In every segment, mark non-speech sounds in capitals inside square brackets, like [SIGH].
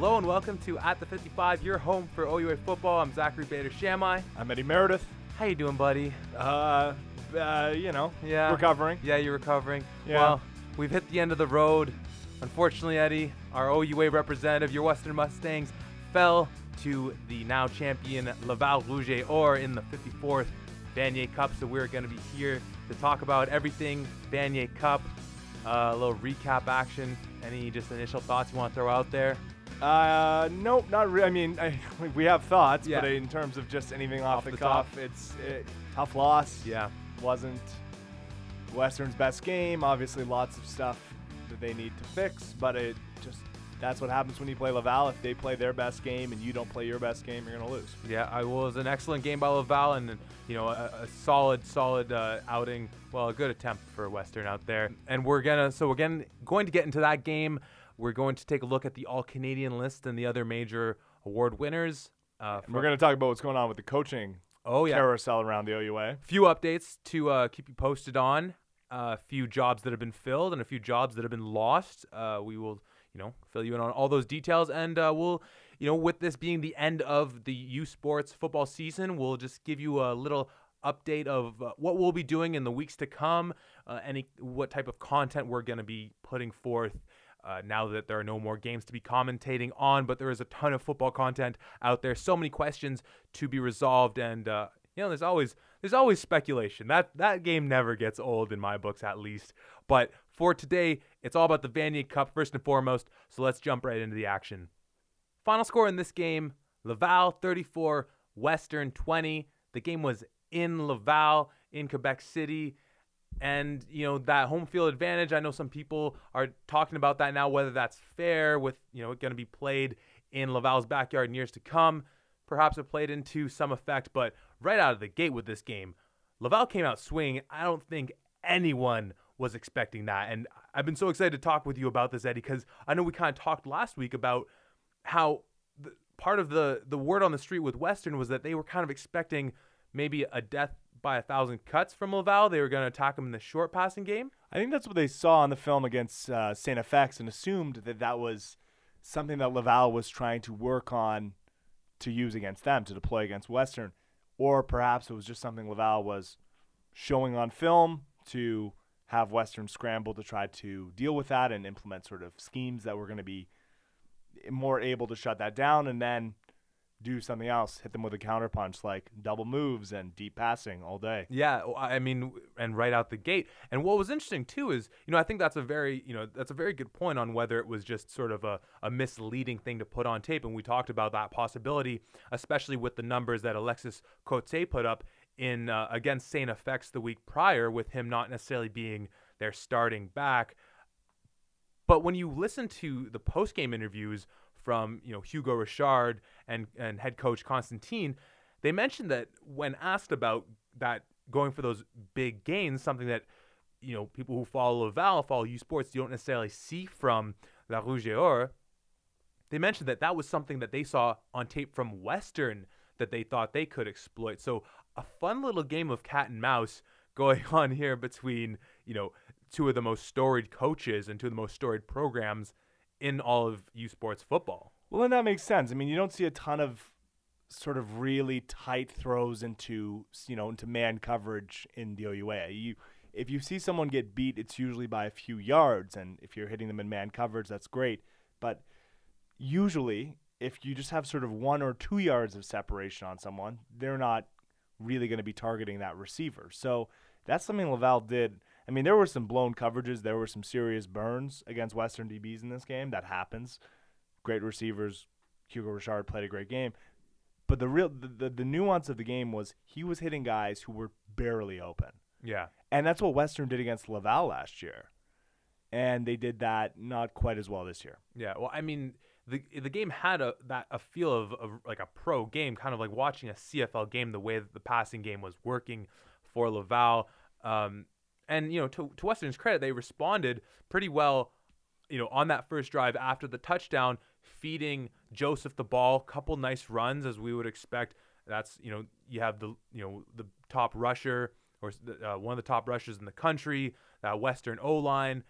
Hello and welcome to At the 55, your home for OUA football. I'm Zachary Bader Shamai. I'm Eddie Meredith. How you doing, buddy? Uh, uh, you know, Yeah. recovering. Yeah, you're recovering. Yeah. Well, we've hit the end of the road. Unfortunately, Eddie, our OUA representative, your Western Mustangs, fell to the now champion Laval Rouge et Or in the 54th Vanier Cup. So we're going to be here to talk about everything Vanier Cup, uh, a little recap action. Any just initial thoughts you want to throw out there? Uh, nope, not really. I mean, I, [LAUGHS] we have thoughts, Yeah. but in terms of just anything off, Off the, the cuff, it's it, tough loss. Yeah. wasn't Western's best game. Obviously, lots of stuff that they need to fix, but it just that's what happens when you play Laval. If they play their best game and you don't play your best game, you're gonna lose. Yeah, I well, it was an excellent game by Laval, and you know a, a solid, solid uh, outing. Well, a good attempt for Western out there. And we're gonna so we're gonna going to get into that game. We're going to take a look at the All Canadian list and the other major award winners. Uh, we're gonna talk about what's going on with the coaching oh yeah, carousel around the OUA. few updates to uh, keep you posted on. A few jobs that have been filled and a few jobs that have been lost. Uh, we will, you know, fill you in on all those details, and uh, we'll, you know, with this being the end of the U Sports football season, we'll just give you a little update of uh, what we'll be doing in the weeks to come. Uh, any what type of content we're going to be putting forth. Uh, now that there are no more games to be commentating on, but there is a ton of football content out there. So many questions to be resolved, and uh, you know, there's always there's always speculation. That that game never gets old in my books, at least. But for today, it's all about the Vanier Cup first and foremost. So let's jump right into the action. Final score in this game: Laval 34, Western 20. The game was in Laval in Quebec City. And you know that home field advantage. I know some people are talking about that now, whether that's fair with you know going to be played in Laval's backyard in years to come. Perhaps it played into some effect, but right out of the gate with this game, Laval came out swinging. I don't think anyone was expecting that, and I've been so excited to talk with you about this, Eddie, because I know we kind of talked last week about how the, part of the the word on the street with Western was that they were kind of expecting maybe a death by a thousand cuts from Laval. They were going to attack him in the short passing game. I think that's what they saw in the film against uh, Saint FX and assumed that that was something that Laval was trying to work on to use against them to deploy against Western, or perhaps it was just something Laval was showing on film to have Western scramble to try to deal with that and implement sort of schemes that were going to be more able to shut that down and then do something else, hit them with a counterpunch like double moves and deep passing all day. Yeah, I mean, and right out the gate. And what was interesting too is, you know, I think that's a very, you know, that's a very good point on whether it was just sort of a, a misleading thing to put on tape. And we talked about that possibility, especially with the numbers that Alexis Cote put up in uh, against Saint FX the week prior, with him not necessarily being their starting back. But when you listen to the post game interviews from you know Hugo Richard and and head coach Constantine, they mentioned that when asked about that going for those big gains, something that you know people who follow Laval, follow U Sports, you don't necessarily see from La Rouge Or. They mentioned that that was something that they saw on tape from Western that they thought they could exploit. So a fun little game of cat and mouse going [LAUGHS] on here between you know two of the most storied coaches and two of the most storied programs in all of U Sports football. Well, and that makes sense. I mean, you don't see a ton of sort of really tight throws into you know into man coverage in the OUA. You if you see someone get beat, it's usually by a few yards, and if you're hitting them in man coverage, that's great. But usually, if you just have sort of one or two yards of separation on someone, they're not really going to be targeting that receiver. So that's something Laval did. I mean, there were some blown coverages, there were some serious burns against Western DBs in this game. That happens. Great receivers. Hugo Richard played a great game. But the real the, the, the nuance of the game was he was hitting guys who were barely open. Yeah. And that's what Western did against Laval last year. And they did that not quite as well this year. Yeah, well, I mean, the the game had a that a feel of, of like a pro game, kind of like watching a CFL game. The way that the passing game was working for Laval, um, and you know, to to Western's credit, they responded pretty well. You know, on that first drive after the touchdown, feeding Joseph the ball, couple nice runs as we would expect. That's you know, you have the you know the top rusher or uh, one of the top rushers in the country, that Western O line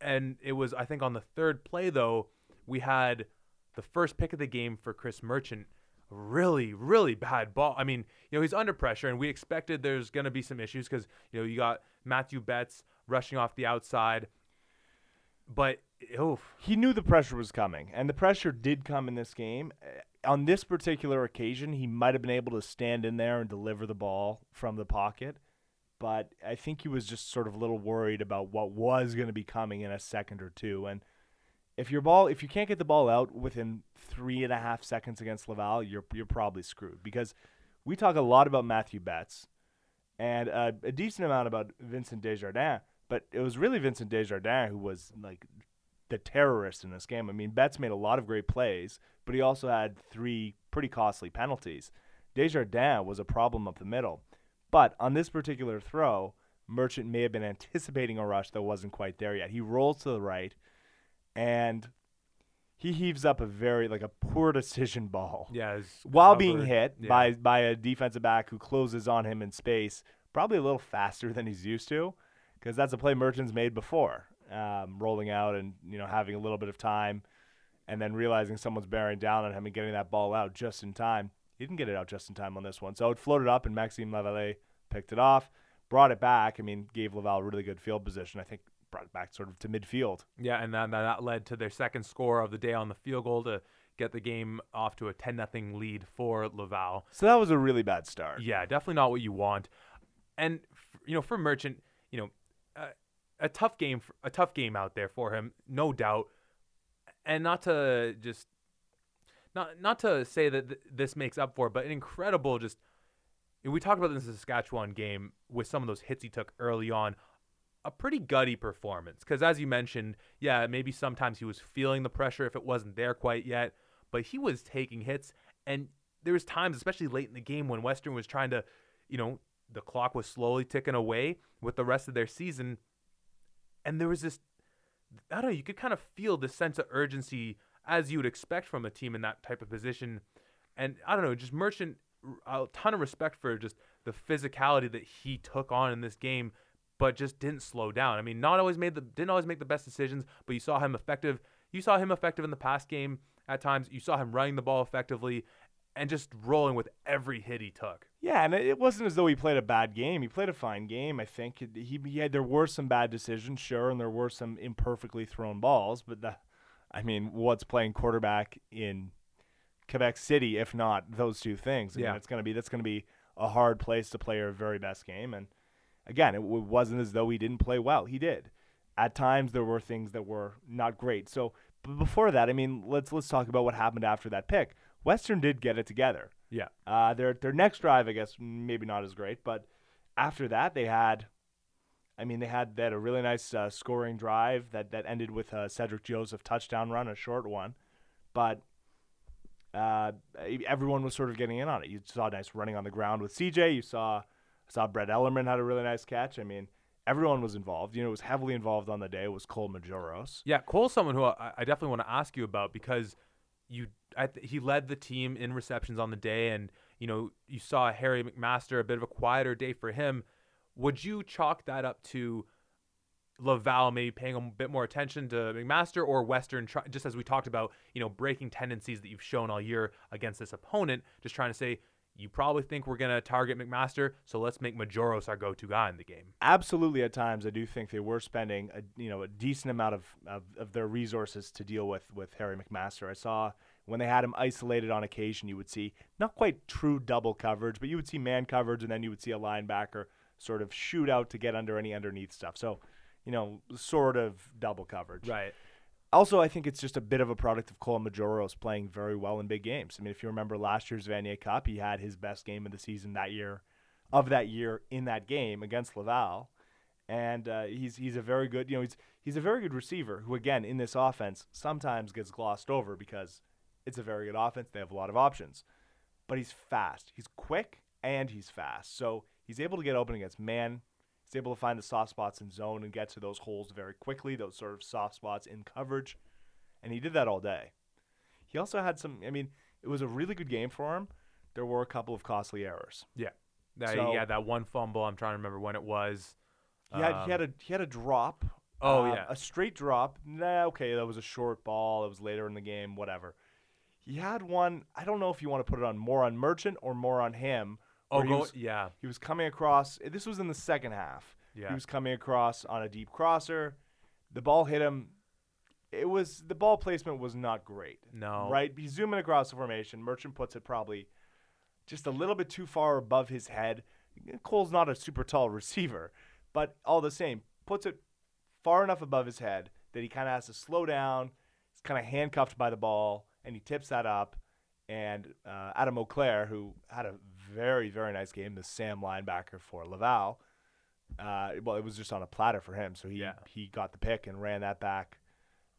and it was I think on the third play though we had the first pick of the game for Chris Merchant, really, really bad ball. I mean, you know, he's under pressure, and we expected there's going to be some issues because you know you got Mathieu Betts rushing off the outside, but oof, he knew the pressure was coming, and the pressure did come in this game. Uh, On this particular occasion, he might have been able to stand in there and deliver the ball from the pocket, but I think he was just sort of a little worried about what was going to be coming in a second or two. And if your ball, if you can't get the ball out within three and a half seconds against Laval, you're you're probably screwed because we talk a lot about Mathieu Betts and uh, a decent amount about Vincent Desjardins, but it was really Vincent Desjardins who was like the terrorist in this game. I mean, Betts made a lot of great plays, but he also had three pretty costly penalties. Desjardins was a problem up the middle. But on this particular throw, Merchant may have been anticipating a rush that wasn't quite there yet. He rolls to the right and he heaves up a very like a poor [LAUGHS] decision ball yeah, while being hit Yeah. by by a defensive back who closes on him in space, probably a little faster than he's used to, because that's a play Merchant's made before, um, rolling out and you know having a little bit of time, and then realizing someone's bearing down on him and getting that ball out just in time. He didn't get it out just in time on this one, so it floated up and Maxime Lavallee picked it off, brought it back. I mean, gave Laval a really good field position. I think brought it back sort of to midfield. Yeah, and then that led to their second score of the day on the field goal to get the game off to a 10 nothing lead for Laval. So that was a really bad start. Yeah, definitely not what you want. And you know, for Merchant, you know, uh, a tough game, a tough game out there for him, no doubt. And not to just, not not to say that th- this makes up for, it, but an incredible just. We talked about this in the Saskatchewan game with some of those hits he took early on. A pretty gutty performance because, as you mentioned, yeah, maybe sometimes he was feeling the pressure if it wasn't there quite yet, but he was taking hits, and there was times, especially late in the game, when Western was trying to, you know, the clock was slowly ticking away with the rest of their season, and there was this, I don't know, you could kind of feel this sense of urgency as you would expect from a team in that type of position, and I don't know, just Merchant, a ton of respect for just the physicality that he took on in this game but just didn't slow down. I mean, not always made the didn't always make the best decisions, but you saw him effective. You saw him effective in the past game at times. You saw him running the ball effectively and just rolling with every hit he took. Yeah, and it wasn't as though he played a bad game. He played a fine game, I think. He, he had there were some bad decisions, sure, and there were some imperfectly thrown balls, but the, I mean, what's playing quarterback in Quebec City if not those two things? I mean, Yeah. it's going to be that's going to be a hard place to play your very best game and again, it wasn't as though he didn't play well. He did. At times there were things that were not great. So, but before that, I mean, let's let's talk about what happened after that pick. Western did get it together. Yeah. Uh, their their next drive, I guess, maybe not as great, but after that, they had, I mean, they had had a really nice uh, scoring drive that that ended with a Cedric Joseph touchdown run, a short one, but uh, everyone was sort of getting in on it. You saw nice running on the ground with CJ. You saw saw Brett Ellerman had a really nice catch. I mean, everyone was involved. You know, it was heavily involved on the day was Cole Majoros. Yeah, Cole's someone who I, I definitely want to ask you about because you I he led the team in receptions on the day, and you know you saw Harry McMaster a bit of a quieter day for him. Would you chalk that up to Laval maybe paying a bit more attention to McMaster or Western, just as we talked about, you know, breaking tendencies that you've shown all year against this opponent, just trying to say you probably think we're going to target McMaster, so let's make Majoros our go-to guy in the game. Absolutely, at times I do think they were spending a you know a decent amount of, of, of their resources to deal with with Harry McMaster. I saw when they had him isolated on occasion, you would see not quite true double coverage, but you would see man coverage, and then you would see a linebacker sort of shoot out to get under any underneath stuff. So, you know, sort of double coverage. Right. Also, I think it's just a bit of a product of Cole Majoros playing very well in big games. I mean, if you remember last year's Vanier Cup, he had his best game of the season that year, of that year in that game against Laval, and uh, he's he's a very good you know he's he's a very good receiver who again in this offense sometimes gets glossed over because it's a very good offense. They have a lot of options, but he's fast. He's quick and he's fast. So he's able to get open against man. He's able to find the soft spots in zone and get to those holes very quickly, those sort of soft spots in coverage. And he did that all day. He also had some, I mean, it was a really good game for him. There were a couple of costly errors. Yeah. That, So- yeah, that one fumble. I'm trying to remember when it was. He had, he had Um, a he had a drop. Oh, um, yeah. a straight drop. Nah, okay, that was a short ball. It was later in the game. Whatever. He had one. I don't know if you want to put it on more on Merchant or more on him. Oh, go, was, yeah, he was coming across. This was in the second half. yeah. He was coming across on a deep crosser. The ball hit him. It was the ball placement was not great. no, Right? He's zooming across the formation. Merchant puts it probably just a little bit too far above his head. Cole's not a super tall receiver, but all the same, puts it far enough above his head that he kind of has to slow down. He's kind of handcuffed by the ball, and he tips that up. And uh, Adam Auclair, who had a very, very nice game, the Sam linebacker for Laval, uh, well, it was just on a platter for him, so he Yeah. he got the pick and ran that back.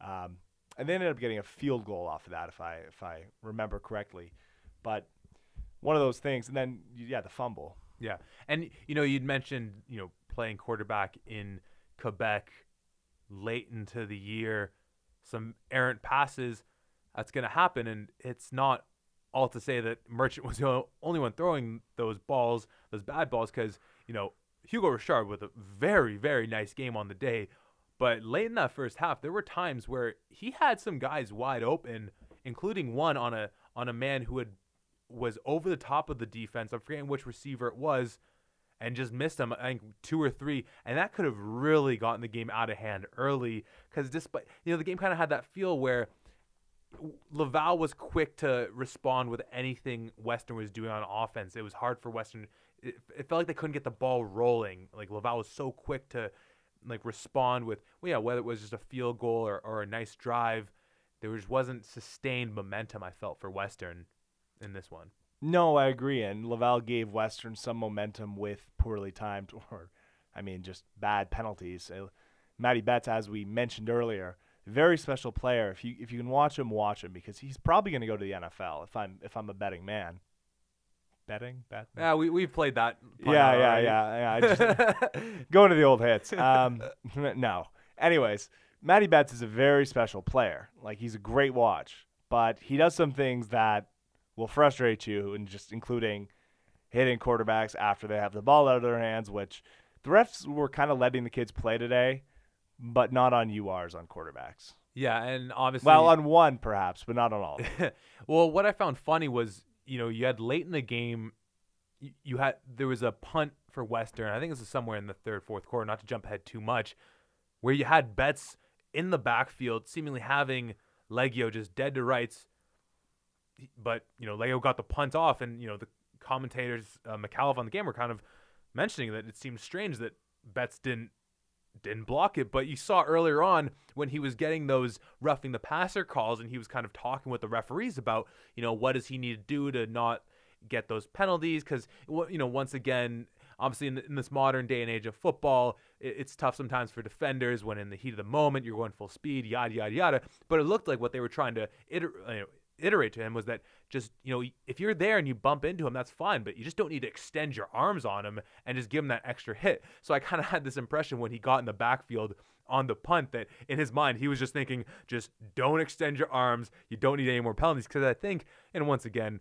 Um, and they ended up getting a field goal off of that, if I if I remember correctly. But one of those things, and then yeah, the fumble. Yeah, and you know, you'd mentioned you know playing quarterback in Quebec late into the year, some errant passes. That's going to happen, and it's not all to say that Merchant [LAUGHS] was the only one throwing those balls, those bad balls, because you know Hugo Richard with a very very nice game on the day, but late in that first half, there were times where he had some guys wide open, including one on a on a man who had was over the top of the defense. I'm forgetting which receiver it was, and just missed him. I think two or three, and that could have really gotten the game out of hand early. Because despite you know the game kind of had that feel where Laval was quick to respond with anything Western was doing on offense. It was hard for Western. It, it felt like they couldn't get the ball rolling. Like Laval was so quick to like respond with, well, yeah, whether it was just a field goal or, or a nice drive, there just wasn't sustained momentum. I felt for Western in this one. No, I agree. And Laval gave Western some momentum with poorly timed, [LAUGHS] or I mean, just bad penalties. Uh, Matty Betts, as we mentioned earlier, very special player. If you if you can watch him, watch him because he's probably going to go to the NFL. If I'm if I'm a betting man, betting bet. Yeah, we we've played that. pun Yeah, yeah, yeah, [LAUGHS] yeah. Going to the old hits. Um, [LAUGHS] no. Anyways, Matty Betts is a very special player. Like he's a great watch, but he does some things that will frustrate you, and just including hitting quarterbacks after they have the ball out of their hands. Which the refs were kind of letting the kids play today, but not on URs on quarterbacks. yeah, and obviously, Well, on one perhaps, but not on all. [LAUGHS] well, what I found funny was, you know, you had late in the game, you, you had there was a punt for Western. I think this is somewhere in the third, fourth quarter. Not to jump ahead too much, where you had Betts in the backfield, seemingly having Liegghio just dead to rights. But you know, Liegghio got the punt off, and you know the commentators, uh, McAuliffe on the game, were kind of mentioning that it seemed strange that Betts didn't didn't block it. But you saw earlier on when he was getting those roughing the passer calls and he was kind of talking with the referees about, you know, what does he need to do to not get those penalties? Because, you know, once again, obviously in, in this modern day and age of football, it, it's tough sometimes for defenders when in the heat of the moment you're going full speed, yada, yada, yada. But it looked like what they were trying to iter- iterate to him was that just you know if you're there and you bump into him that's fine but you just don't need to extend your arms on him and just give him that extra hit. So i kind of [LAUGHS] had this impression when he got in the backfield on the punt that in his mind he was just thinking just don't extend your arms. You don't need any more penalties. Because i think and once again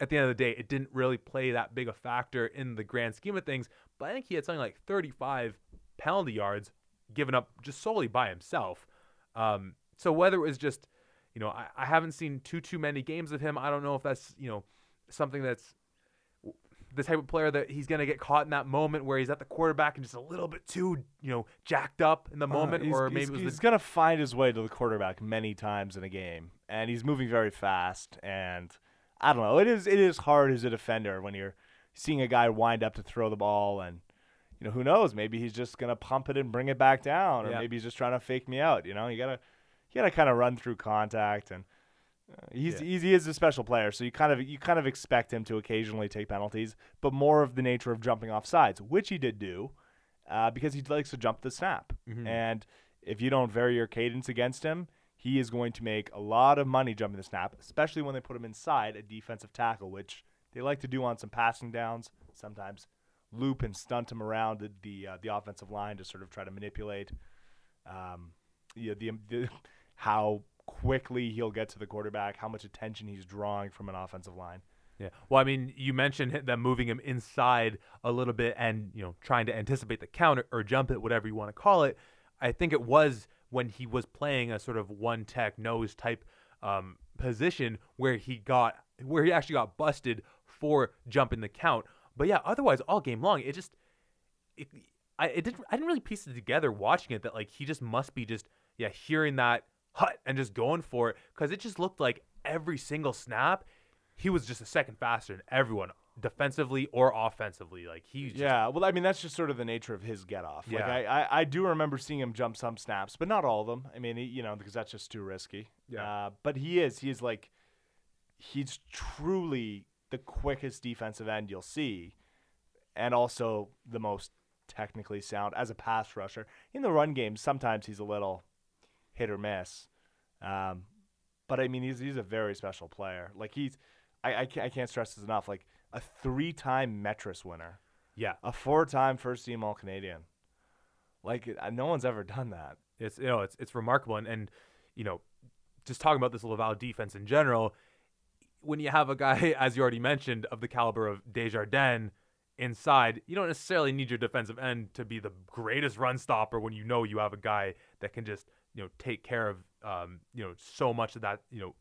at the end of the day it didn't really play that big a factor in the grand scheme of things but i think he had something like 35 penalty yards given up just solely by himself. Um, so whether it was just you know, I, I haven't seen too too many games of him. I don't know if that's you know something that's the type of player that he's gonna get caught in that moment where he's at the quarterback and just a little bit too you know jacked up in the moment, Uh, or maybe was he's gonna find his way to the quarterback many times in a game, and he's moving very fast. And I don't know, it is it is hard as a defender when you're seeing a guy wind up to throw the ball, and you know who knows, maybe he's just gonna pump it and bring it back down, or Yeah. maybe he's just trying to fake me out. You know, you gotta you gotta kind of run through contact and. Uh, he's, Yeah. he's he is a special player, so you kind of you kind of expect him to occasionally take penalties, but more of the nature of jumping off sides, which he did do, uh, because he likes to jump the snap. Mhm. And if you don't vary your cadence against him, he is going to make a lot of money jumping the snap, especially when they put him inside a defensive tackle, which they like to do on some passing downs. Sometimes loop and stunt him around the the, uh, the offensive line to sort of try to manipulate, um, yeah, the, the how quickly he'll get to the quarterback, how much attention he's drawing from an offensive line. Yeah. Well, I mean, you mentioned them moving him inside a little bit and, you know, trying to anticipate the counter or jump it, whatever you want to call it. I think it was when he was playing a sort of one tech nose type um, position where he got where he actually got busted for jumping the count. But yeah, otherwise all game long, it just it, I it didn't I didn't really piece it together watching it that like he just must be just yeah hearing that hut and just going for it because it just looked like every single snap he was just a second faster than everyone defensively or offensively. Like he just, Yeah, well, I mean that's just sort of the nature of his get off. Like Yeah. I, I, I do remember seeing him jump some snaps, but not all of them. I mean, he, you know, because that's just too risky. Yeah. Uh, but he is, he is like, he's truly the quickest defensive end you'll see, and also the most technically sound as a pass rusher. In the run game, sometimes he's a little hit or miss. Um, but I mean, he's he's a very special player. Like he's, I I can't, I can't stress this enough. Like a three-time Metras winner yeah. a four-time first-team All-Canadian. Like uh, no one's ever done that. It's you know it's it's remarkable and and you know just talking about this Laval defense in general. When you have a guy, [LAUGHS] as you already mentioned, of the caliber of Desjardins inside, you don't necessarily need your defensive end to be the greatest run stopper when you know you have a guy that can just you know take care of um, you know so much of that you know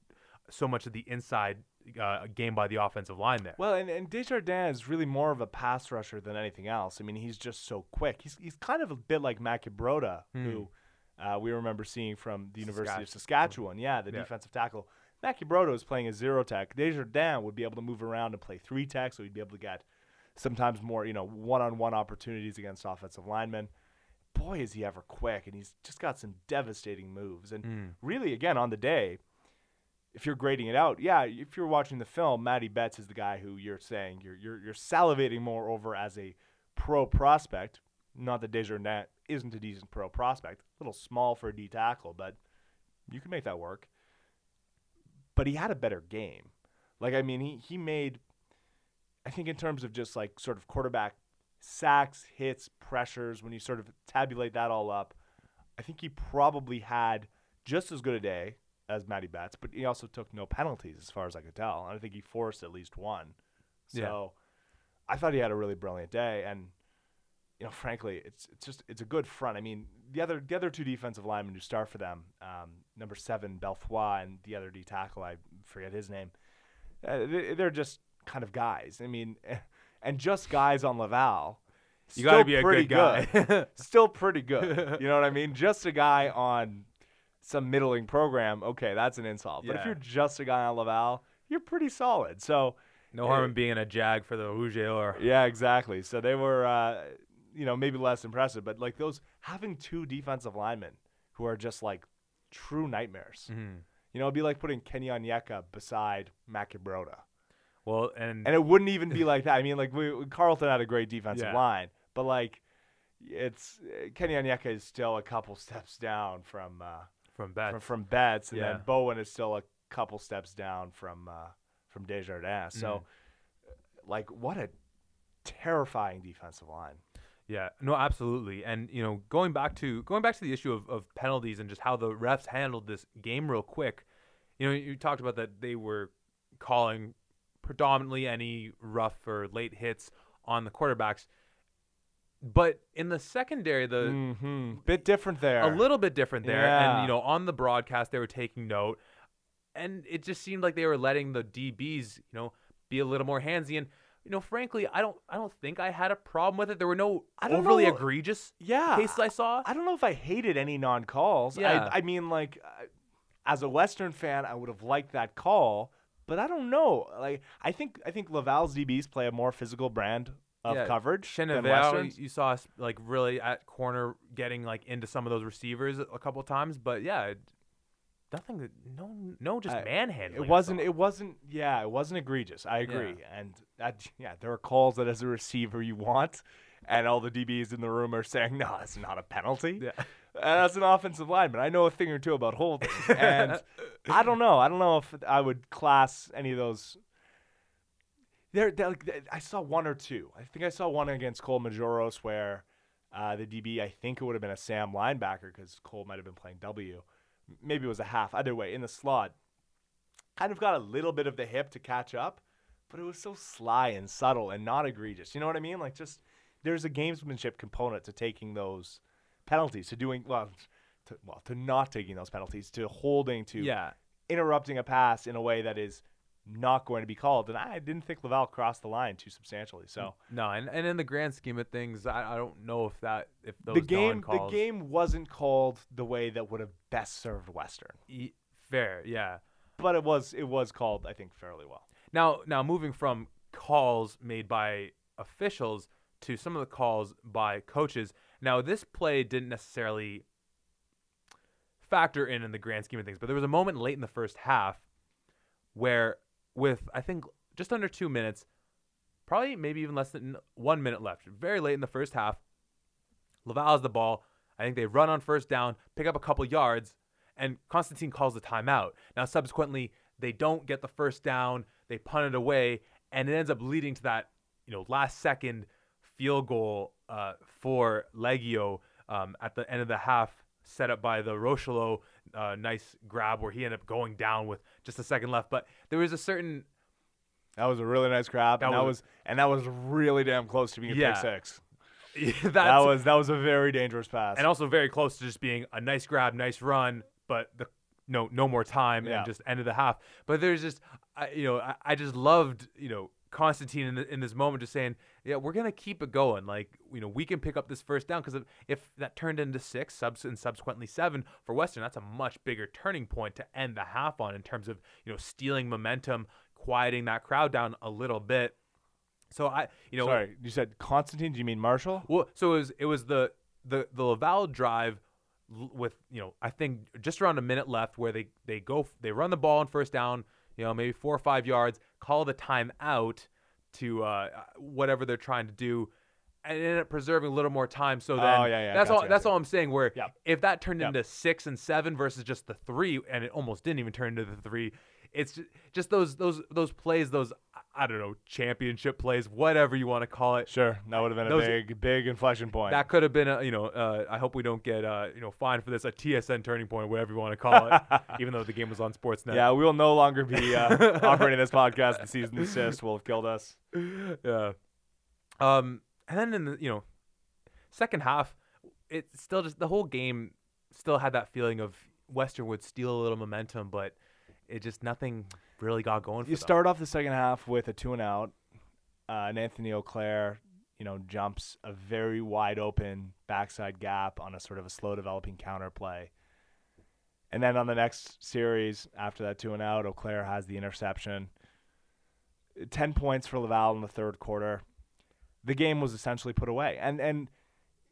so much of the inside uh, game by the offensive line there. Well, and, and Desjardins is really more of a pass rusher than anything else. I mean, he's just so quick. He's he's kind of a bit like Mackie Broda, who uh, we remember seeing from the University of Saskatchewan. Yeah, the Yeah. defensive tackle. Mackie Broda was playing a zero tech. Desjardins would be able to move around and play three tech, so he'd be able to get sometimes more, you know, one-on-one opportunities against offensive linemen. Boy, is he ever quick, and he's just got some devastating moves. And Mm. really, again, on the day, if you're grading it out, yeah, if you're watching the film, Matty Betts is the guy who you're saying you're you're, you're salivating more over as a pro prospect. Not that Desjardins isn't a decent pro prospect, a little small for a D tackle, but you can make that work. But he had a better game. Like I mean, he he made, I think in terms of just like sort of quarterback sacks, hits, pressures. When you sort of tabulate that all up, I think he probably had just as good a day as Matty Betts, but he also took no penalties as far as I could tell. And I think he forced at least one. So Yeah. I thought he had a really brilliant day and you know, frankly, it's it's just it's a good front. I mean, the other the other two defensive linemen who start for them, um, number seven Belfoy and the other D tackle, I forget his name. Uh, they, they're just kind of guys. I mean, [LAUGHS] and just guys on Laval. You got to be a pretty good guy. [LAUGHS] still pretty good. [LAUGHS] You know what I mean? Just a guy on some middling program, okay, that's an insult. But if you're just a guy on Laval, you're pretty solid. So no harm in being a jag for the Rouge or yeah, exactly. So they were, uh, you know, maybe less impressive, but like those having two defensive linemen who are just like true nightmares. Mhm. You know, it'd be like putting Kenny Onyeka beside Mackie Broda. Well and, And it wouldn't even be like that. I mean, like we, Carleton had a great defensive Yeah. line, but like it's uh, Kenny Onyeka is still a couple steps down from uh, from Betts. from, from Betts, and Yeah. then Bowen is still a couple steps down from uh, from Desjardins. So, Mm-hmm. like, what a terrifying defensive line. Yeah, no, absolutely. And you know, going back to going back to the issue of, of penalties and just how the refs handled this game real quick. You know, you talked about that they were calling predominantly any rough or late hits on the quarterbacks. But in the secondary, the mm-hmm. Bit different there. a little bit different there. Yeah. And you know, on the broadcast they were taking note, and it just seemed like they were letting the DBs, you know, be a little more handsy. And you know, frankly, I don't, I don't think I had a problem with it. There were no I don't overly know. egregious yeah. cases I saw. I don't know if I hated any non-calls. Yeah. I, I mean, like, uh, as a Western fan, I would have liked that call, but I don't know. Like, I think I think Laval's DBs play a more physical brand of Yeah, coverage than Cheneval, you saw us like really at corner getting like into some of those receivers a couple times, but yeah, nothing. that- No, no, just I- manhandling. It wasn't. It wasn't. Yeah, it wasn't egregious. I agree. And that, yeah, there are calls that as a receiver you want, and all the DBs in the room are saying, "No, it's not a penalty." Yeah. And as an offensive lineman, I know a thing or two about holding, [LAUGHS] and I don't know. I don't know if I would class any of those. There, there like, I saw one or two. I think I saw one against Cole Majoros where uh, the DB. I think it would have been a Sam linebacker because Cole might have been playing W. Maybe it was a half. Either way, in the slot, kind of got a little bit of the hip to catch up, but it was so sly and subtle and not egregious. You know what I mean? Like just there's a gamesmanship component to taking those penalties, to doing well, to, well, to not taking those penalties, to holding, to Yeah, interrupting a pass in a way that is not going to be called. And I didn't think Laval crossed the line too substantially. So No, and, and in the grand scheme of things, I, I don't know if that if those the game the game wasn't called the way that would have best served Western, E- fair, yeah. but it was it was called I think fairly well. Now, now moving from calls made by officials to some of the calls by coaches. Now, this play didn't necessarily factor in in the grand scheme of things, but there was a moment late in the first half where, with I think just under two minutes, probably maybe even less than one minute left, very late in the first half, Laval has the ball. I think they run on first down, pick up a couple yards, and Constantine calls the timeout. Now, subsequently, they don't get the first down. They punt it away, and it ends up leading to that, you know, last second field goal uh, for Liegghio um, at the end of the half, set up by the Rochelo. Uh, nice grab where he ended up going down with just a second left. But there was a certain That was a really nice grab, That and that was- was and that was really damn close to being a Yeah. pick six. [LAUGHS] That was that was a very dangerous pass. and also very close to just being a nice grab, nice run, but the no no more time Yeah. and just end of the half. But there's just I, you know I, I just loved you know Constantine in, the, in this moment just saying yeah we're gonna keep it going like you know we can pick up this first down because if, if that turned into six subs and subsequently seven for Western that's a much bigger turning point to end the half on in terms of you know stealing momentum, quieting that crowd down a little bit. So I you know Sorry, you said Constantine. Do you mean Marshall? well, so it was it was the the the Laval drive with you know I think just around a minute left where they they go they run the ball on first down you know maybe four or five yards call the time out to uh, whatever they're trying to do and end up preserving a little more time so then Oh, yeah, yeah, that's gotcha, all that's all I'm saying where Yep. if that turned Yep. into six and seven versus just the three and it almost didn't even turn into the three it's ju- just those those those plays those I don't know championship plays whatever you want to call it Sure, that would have been Those- a big big inflection point. that could have been a you know uh, I hope we don't get uh, you know fined for this a TSN turning point whatever you want to call it [LAUGHS] even though the game was on Sportsnet yeah, we will no longer be uh, [LAUGHS] operating this podcast. The season assist will have killed us. yeah um and then in the you know second half it still just the whole game still had that feeling of Western would steal a little momentum but it just nothing really got going for You them. start off the second half with a two and out, uh, and Anthony Auclair, you know, jumps a very wide open backside gap on a sort of a slow developing counter play. And then on the next series, after that two and out, Auclair has the interception. Ten points for Laval in the third quarter. The game was essentially put away, and and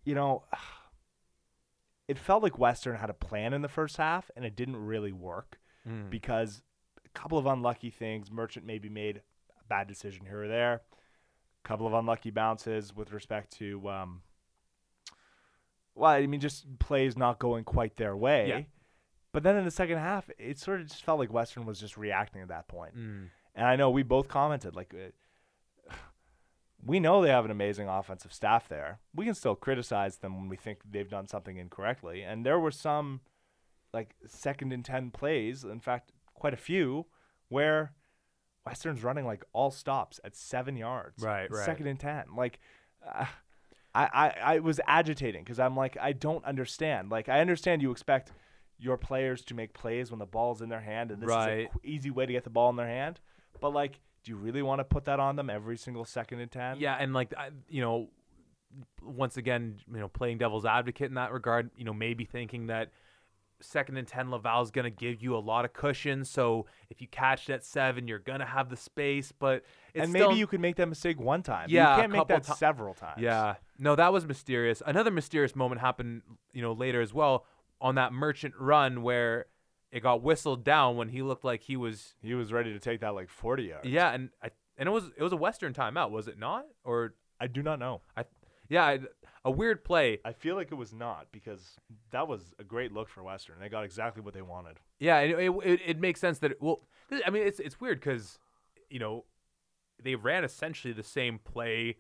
you know, [SIGHS] it felt like Western had a plan in the first half, and it didn't really work Mm. because a couple of unlucky things. Merchant maybe made a bad decision here or there. A couple of unlucky bounces with respect to, um, well, I mean, just plays not going quite their way. Yeah. But then in the second half, it sort of just felt like Western was just reacting at that point. Mm. And I know we both commented like, uh, [SIGHS] we know they have an amazing offensive staff there. We can still criticize them when we think they've done something incorrectly. And there were some like second and 10 plays, in fact, quite a few, where Western's running like all stops at seven yards. Right, right. Second and 10. Like, uh, I, I, I was agitating because I'm like, I don't understand. Like, I understand you expect your players to make plays when the ball's in their hand, and this is Right. a qu- easy way to get the ball in their hand. But, like, do you really want to put that on them every single second and 10? Yeah, and like I, you know, once again, you know, playing devil's advocate in that regard, you know, maybe thinking that second and ten Laval's gonna give you a lot of cushion. So if you catch that seven, you're gonna have the space. But it's and maybe still- you could make that mistake one time. Yeah, you can't make that ti- several times. Yeah, no, that was mysterious. Another mysterious moment happened, you know, later as well on that merchant run where it got whistled down when he looked like he was. He was ready to take that like 40 yards. Yeah, and I, and it was it was a Western timeout, was it not? Or I do not know. I, yeah, I, a weird play. I feel like it was not because that was a great look for Western. They got exactly what they wanted. Yeah, it, it, it, it makes sense that it, well, I mean, it's it's weird because you know they ran essentially the same play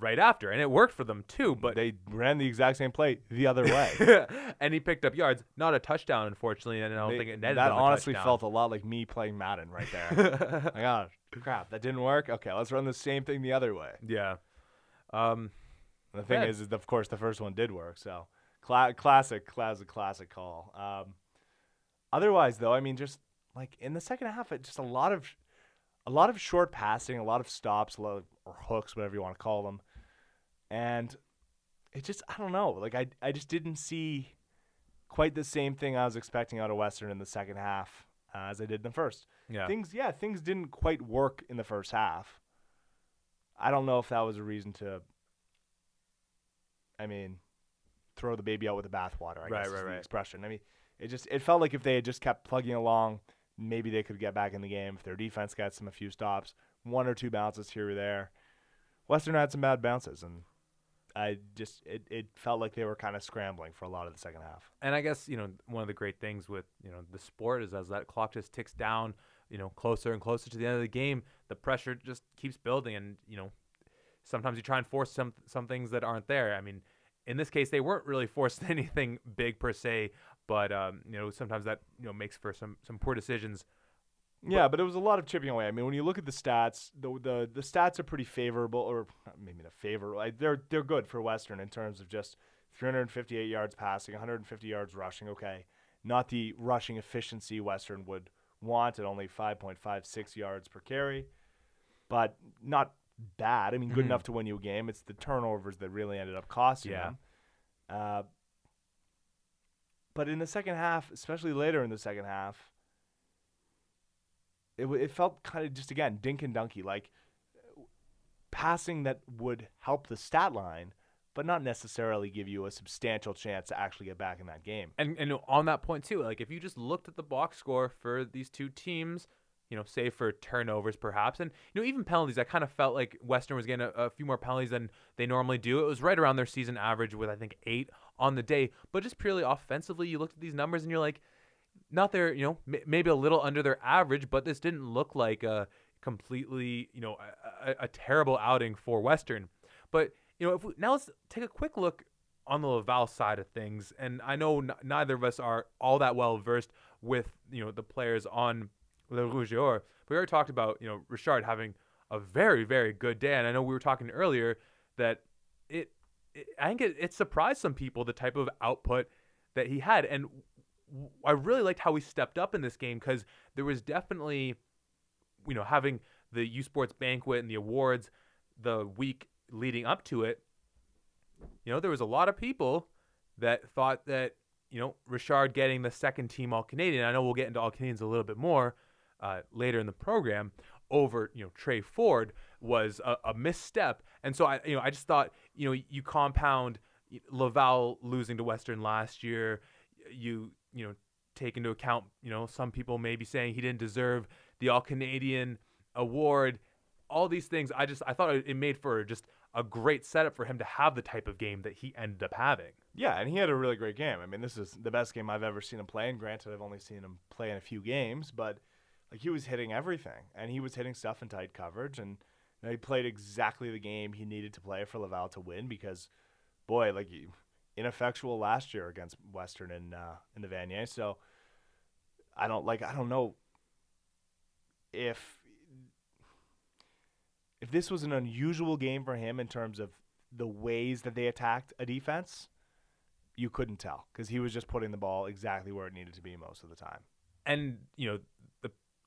right after, and it worked for them too. But they ran the exact same play the other [LAUGHS] way. and he picked up yards, not a touchdown, unfortunately, and I don't They- think it netted that honestly touchdown. felt a lot like me playing Madden right there. [LAUGHS] like, oh, crap, that didn't work. Okay, let's run the same thing the other way. yeah. Um, the thing is, is of course the first one did work. So cla- classic, classic, classic call. Um, otherwise, though, I mean, just like in the second half, it just a lot of a lot of short passing, a lot of stops, a lot of, or hooks, whatever you want to call them, and it just I don't know. Like I I just didn't see quite the same thing I was expecting out of Western in the second half uh, as I did in the first. Yeah. Things yeah things didn't quite work in the first half. I don't know if that was a reason to. I mean, throw the baby out with the bathwater. I Right, guess is right, the expression. I mean, it just it felt like if they had just kept plugging along, maybe they could get back in the game. If their defense gets them a few stops, one or two bounces here or there. Western had some bad bounces, and I just it, it felt like they were kind of scrambling for a lot of the second half. and I guess you know one of the great things with you know the sport is as that clock just ticks down, you know, closer and closer to the end of the game, the pressure just keeps building, and you know, sometimes you try and force some some things that aren't there. I mean, in this case, they weren't really [LAUGHS] forced [LAUGHS] anything big per se, but um, you know, sometimes that you know makes for some some poor decisions. Yeah, but it was a lot of chipping away. I mean, when you look at the stats, the the, the stats are pretty favorable, or maybe not favorable. Like, they're they're good for Western in terms of just 358 yards passing, 150 yards rushing. Okay, not the rushing efficiency Western would want at only 5.56 yards per carry, but not bad. I mean, good Mhm. enough to win you a game. It's the turnovers that really ended up costing Yeah. them. Uh, but in the second half, especially later in the second half, it w- it felt kind of just again dink and dunky, like passing that would help the stat line, but not necessarily give you a substantial chance to actually get back in that game. And and on that point too, like if you just looked at the box score for these two teams, you know, save for turnovers perhaps, and you know even penalties, I kind of felt like Western was getting a, a few more penalties than they normally do. It was right around their season average with I think eight on the day, but just purely offensively, you looked at these numbers and you're like, not their, you know, m- maybe a little under their average, but this didn't look like a completely, you know, a, a, a terrible outing for Western. But you know, if we, now let's take a quick look on the Laval side of things, and I know n- neither of us are all that well versed with you know the players on Le Rouge Or. But we already talked about you know Richard having a very very good day, and I know we were talking earlier that it, it I think it, it surprised some people the type of output that he had, and I really liked how he stepped up in this game because there was definitely you know having the U Sports banquet and the awards the week leading up to it, you know, there was a lot of people that thought that, you know, Richard getting the second team All Canadian, I know we'll get into All Canadians a little bit more uh, later in the program, over, you know, Tre Ford was a, a misstep. And so I, you know, I just thought, you know, you compound Laval losing to Western last year, you, you know, take into account, you know, some people may be saying he didn't deserve the All Canadian award all these things i just i thought it it made for just a great setup for him to have the type of game that he ended up having Yeah, and he had a really great game. I mean, this is the best game I've ever seen him play. And granted, I've only seen him play in a few games, but like he was hitting everything, and he was hitting stuff in tight coverage, and you know, he played exactly the game he needed to play for Laval to win. Because, boy, like he, ineffectual last year against Western in uh, in the Vanier. So I don't like I don't know if if this was an unusual game for him in terms of the ways that they attacked a defense, you couldn't tell because he was just putting the ball exactly where it needed to be most of the time. and you know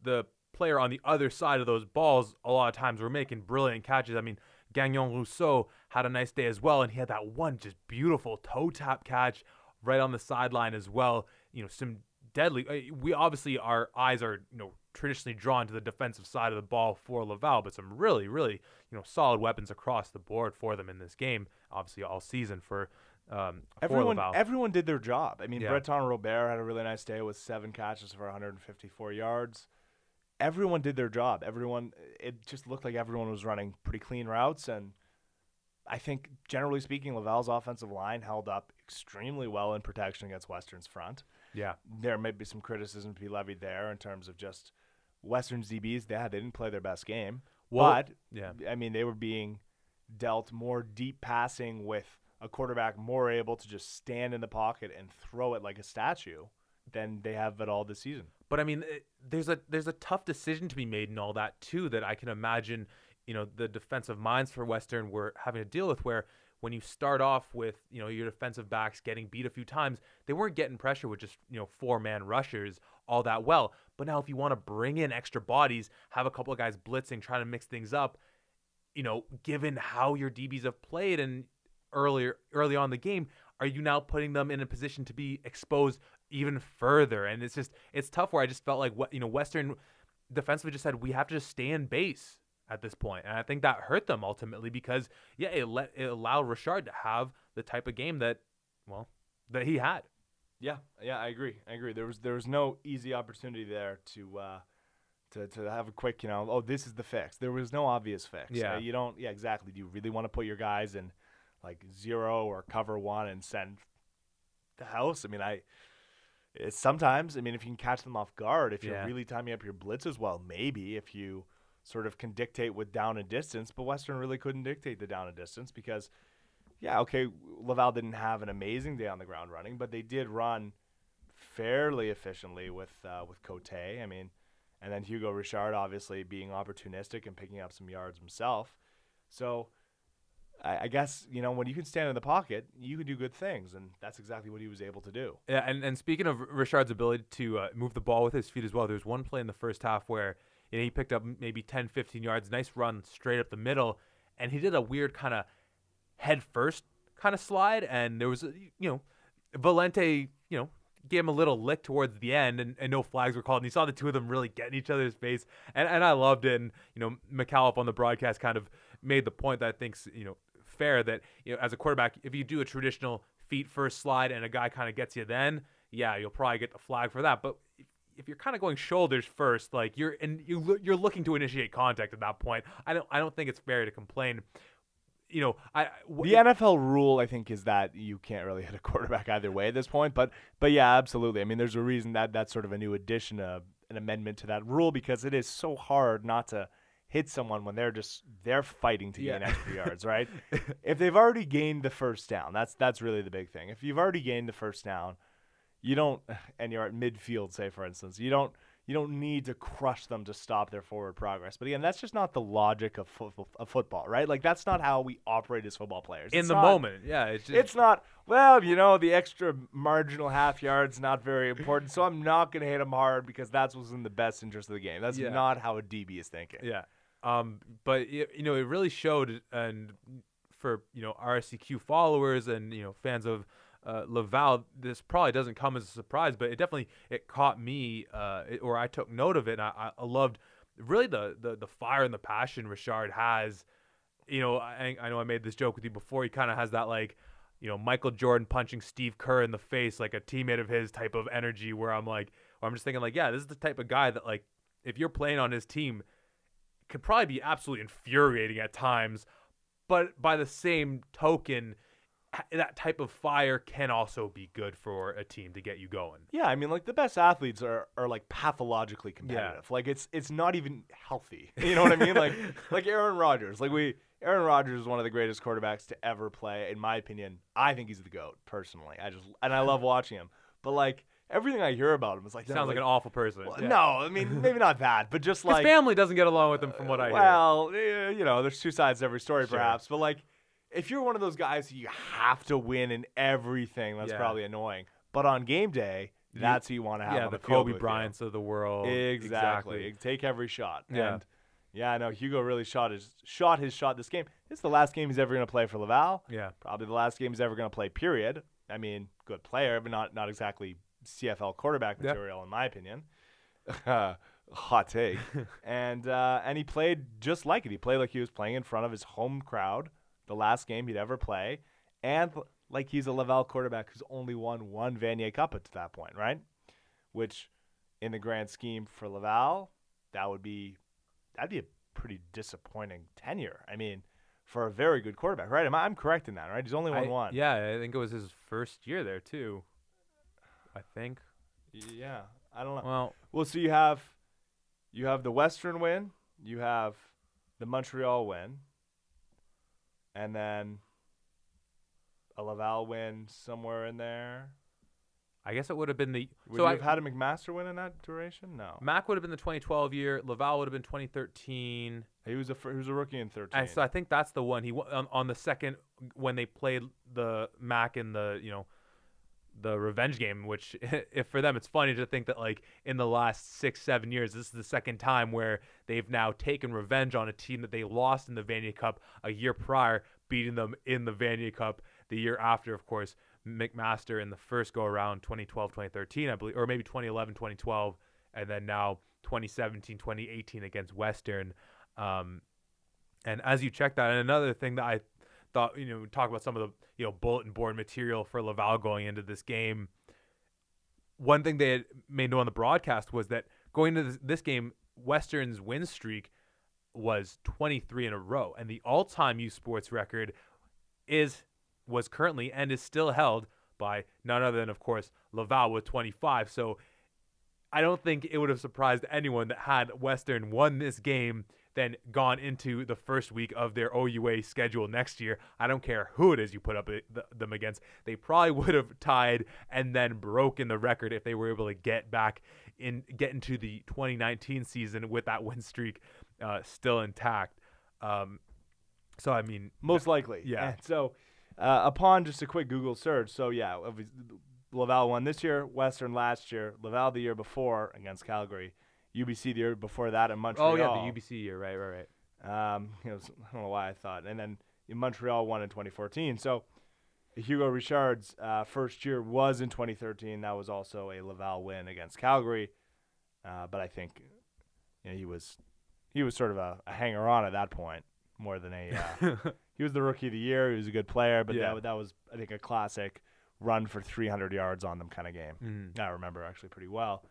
the player on the other side of those balls a lot of times were making brilliant catches i mean gagnon rousseau had a nice day as well and he had that one just beautiful toe tap catch right on the sideline as well you know some deadly uh, we obviously our eyes are you know traditionally drawn to the defensive side of the ball for laval but some really really you know solid weapons across the board for them in this game obviously all season for um Everyone, Laval. everyone did their job. I mean, Yeah. Breton Robert had a really nice day with seven catches for 154 yards. Everyone did their job. Everyone, it just looked like everyone was running pretty clean routes, and I think generally speaking, Laval's offensive line held up extremely well in protection against Western's front. yeah there may be some criticism to be levied there in terms of just Western's DBs. Yeah, they didn't play their best game, Well, but yeah I mean they were being dealt more deep passing with a quarterback more able to just stand in the pocket and throw it like a statue than they have at all this season. But I mean, it, there's a there's a tough decision to be made and all that too. That I can imagine, you know, the defensive minds for Western were having to deal with. Where when you start off with you know your defensive backs getting beat a few times, they weren't getting pressure with just you know four man rushers all that well. But now if you want to bring in extra bodies, have a couple of guys blitzing, trying to mix things up, you know, given how your DBs have played and earlier early on in the game, are you now putting them in a position to be exposed even further? And it's just it's tough where I just felt like what you know Western defensively just said we have to just stay in base at this point, and I think that hurt them ultimately because yeah, it let it allowed Richard to have the type of game that well that he had. Yeah, yeah, I agree. I agree. There was there was no easy opportunity there to uh, to to have a quick, you know, oh, this is the fix. There was no obvious fix. Yeah. Uh, you don't. Yeah, exactly. Do you really want to put your guys in like zero or cover one and send the house? I mean, I. It's sometimes, I mean, if you can catch them off guard, if you're Yeah. really timing up your blitzes well, maybe if you sort of can dictate with down and distance, but Western really couldn't dictate the down and distance because yeah, okay, Laval didn't have an amazing day on the ground running, but they did run fairly efficiently with uh, with Cote. I mean, and then Hugo Richard obviously being opportunistic and picking up some yards himself. So I, guess you know when you can stand in the pocket, you can do good things, and that's exactly what he was able to do. Yeah, and, and speaking of Richard's ability to uh, move the ball with his feet as well, there's one play in the first half where you know, he picked up maybe 10, 15 yards, nice run straight up the middle, and he did a weird kind of head first kind of slide, and there was, you know, Valente, you know, gave him a little lick towards the end, and, and no flags were called, and you saw the two of them really get in each other's face, and, and I loved it, and, you know, McAuliffe on the broadcast kind of made the point that I think's, you know, fair that, you know, as a quarterback, if you do a traditional feet first slide and a guy kind of gets you then, yeah, you'll probably get the flag for that, but if, you're kind of going shoulders first, like you're and you you're looking to initiate contact at that point, I don't I don't think it's fair to complain. You know, I The NFL rule, I think, is that you can't really hit a quarterback either way at this point. But but yeah, absolutely. I mean, there's a reason that that's sort of a new addition, uh, an amendment to that rule, because it is so hard not to hit someone when they're just they're fighting to gain extra yards, right? [LAUGHS] if they've already gained the first down, that's that's really the big thing. If you've already gained the first down, you don't, [SIGHS] and you're at midfield, say for instance, you don't you don't need to crush them to stop their forward progress. But again, that's just not the logic of, fo- of football, right? Like that's not how we operate as football players. in It's the not- moment, yeah, it's just It's not well, you know, the extra marginal half yard's not very important, so I'm not going to hit them hard because that's what's in the best interest of the game. That's Yeah. not how a DB is thinking. Yeah. Um, but y- you know, it really showed, and for you know RSEQ followers and you know fans of uh, Laval, this probably doesn't come as a surprise, but it definitely it caught me, uh, it, or I took note of it, and I, I- loved really the, the the fire and the passion Richard has. You know, I, I know I made this joke with you before. He kind of has that like. You know, Michael Jordan punching Steve Kerr in the face like a teammate of his type of energy where I'm like, or I'm just thinking like, yeah, this is the type of guy that like, if you're playing on his team, could probably be absolutely infuriating at times, but by the same token, that type of fire can also be good for a team to get you going. Yeah, I mean, like the best athletes are, are like pathologically competitive. Yeah. Like it's it's not even healthy. [LAUGHS] You know what I mean? Like [LAUGHS] like Aaron Rodgers. Like we Aaron Rodgers is one of the greatest quarterbacks to ever play, in my opinion. I think he's the goat personally. I just and I love watching him. But like everything I hear about him is like Sounds like an awful person. Well, Yeah. No, I mean maybe not that, but just [LAUGHS] like His family doesn't get along with him, from what I hear. well, eh, you know, there's two sides to every story, Sure. perhaps. But like, if you're one of those guys who you have to win in everything, that's Yeah. probably annoying. But on game day, that's who you want to have. Yeah, the the, Kobe you. Bryants of the world. Exactly. Take every shot. Yeah. And yeah, I know Hugo really shot his shot his shot this game. It's the last game he's ever going to play for Laval. Yeah. Probably the last game he's ever going to play. Period. I mean, good player, but not not exactly CFL quarterback material in my opinion. [LAUGHS] Hot take. [LAUGHS] and uh, and he played just like it. He played like he was playing in front of his home crowd. The last game he'd ever play, and like he's a Laval quarterback who's only won one Vanier Cup up to that point, right? Which, in the grand scheme for Laval, that would be that'd be a pretty disappointing tenure. I mean, for a very good quarterback, right? Am I, I'm correct in that, right? He's only won I- one. Yeah, I think it was his first year there too. I think. Yeah. I don't know. Well, Well, so you have you have the Western win, you have the Montreal win, and then a Laval win somewhere in there. I guess it would have been the Would so you I, have had a McMaster win in that duration? No. Mac would have been the 2012 year. Laval would have been 2013. He was a he was a rookie in 13. I, so I think that's the one he on, on the second when they played the Mac in the you know the revenge game. Which [LAUGHS] if for them it's funny to think that like in the last six seven years this is the second time where they've now taken revenge on a team that they lost in the Vanier Cup a year prior, beating them in the Vanier Cup the year after, of course. McMaster in the first go around 2012 2013 I believe or maybe 2011 2012 and then now 2017 2018 against Western um, and as you check that, and another thing that I thought, you know, talk about some of the, you know, bulletin board material for Laval going into this game. One thing they had made known on the broadcast was that going into this, this game, Western's win streak was 23 in a row, and the all-time U Sports record is was currently and is still held by none other than, of course, Laval with 25. So I don't think it would have surprised anyone that had Western won this game, then gone into the first week of their OUA schedule next year. I don't care who it is you put up them against. They probably [LAUGHS] would have tied and then broken the record if they were able to get back in, get into the 2019 season with that win streak uh, still intact. Um, so I mean, Most likely. Yeah. And so, uh, upon just a quick Google search, so yeah, Laval won this year, Western last year, Laval the year before against Calgary, UBC the year before that in Montreal. oh yeah, the UBC year, right, right, right. Um, you know, s- I don't know why I thought, and then in Montreal won in 2014. So Hugo Richard's uh, first year was in 2013. That was also a Laval win against Calgary, uh, but I think you know, he was he was sort of a, a hanger on at that point more than a. Uh, [LAUGHS] he was the rookie of the year. He was a good player, but Yeah. that that was I think a classic run for 300 yards on them kind of game. Mhm. I remember actually pretty well.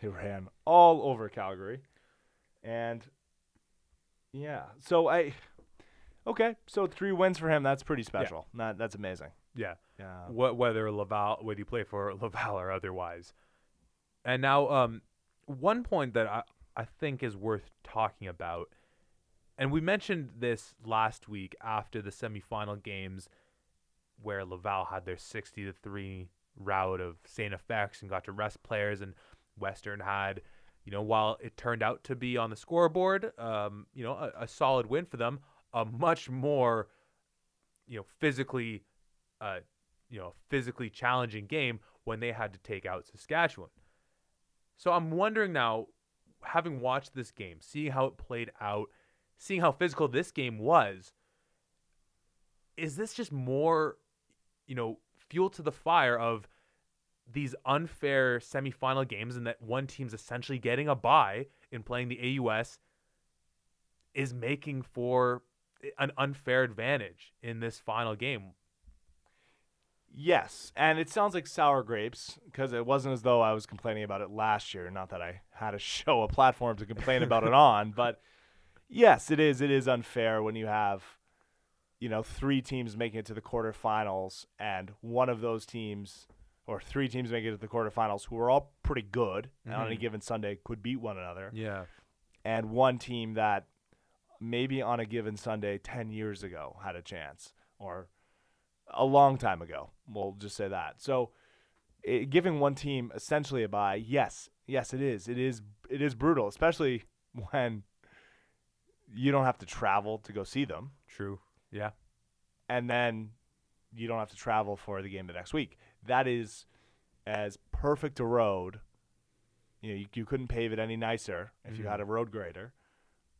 They ran all over Calgary, and yeah, so I okay, so three wins for him. That's pretty special. That that's amazing. Yeah. Yeah, Wh- whether Laval, whether you play for Laval or otherwise. And now, um, one point that I, I think is worth talking about, and we mentioned this last week after the semifinal games, where Laval had their sixty to three rout of St. FX and got to rest players, and Western had, you know, while it turned out to be on the scoreboard, um, you know, a, a solid win for them, a much more, you know, physically uh, you know, physically challenging game when they had to take out Saskatchewan. So I'm wondering now, having watched this game, seeing how it played out, seeing how physical this game was, is this just more, you know, fuel to the fire of these unfair semifinal games and that one team's essentially getting a bye in playing the AUS is making for an unfair advantage in this final game Yes, and it sounds like sour grapes because it wasn't as though I was complaining about it last year. Not that I had a [LAUGHS] show, a platform to complain about it on, [LAUGHS] but yes, it is. It is unfair when you have, you know, three teams making it to the quarterfinals, and one of those teams, or three teams making it to the quarterfinals, who are all pretty good and on any Mhm. given Sunday could beat one another, Yeah. and one team that maybe on a given Sunday ten years ago had a chance, or a long time ago. We'll just say that. So, i giving one team essentially a bye, yes, yes, it is. It is. It is brutal, especially when you don't have to travel to go see them, True. Yeah. and then you don't have to travel for the game the next week. That is as perfect a road. You know, you, you couldn't pave it any nicer if you Mhm. had a road grader,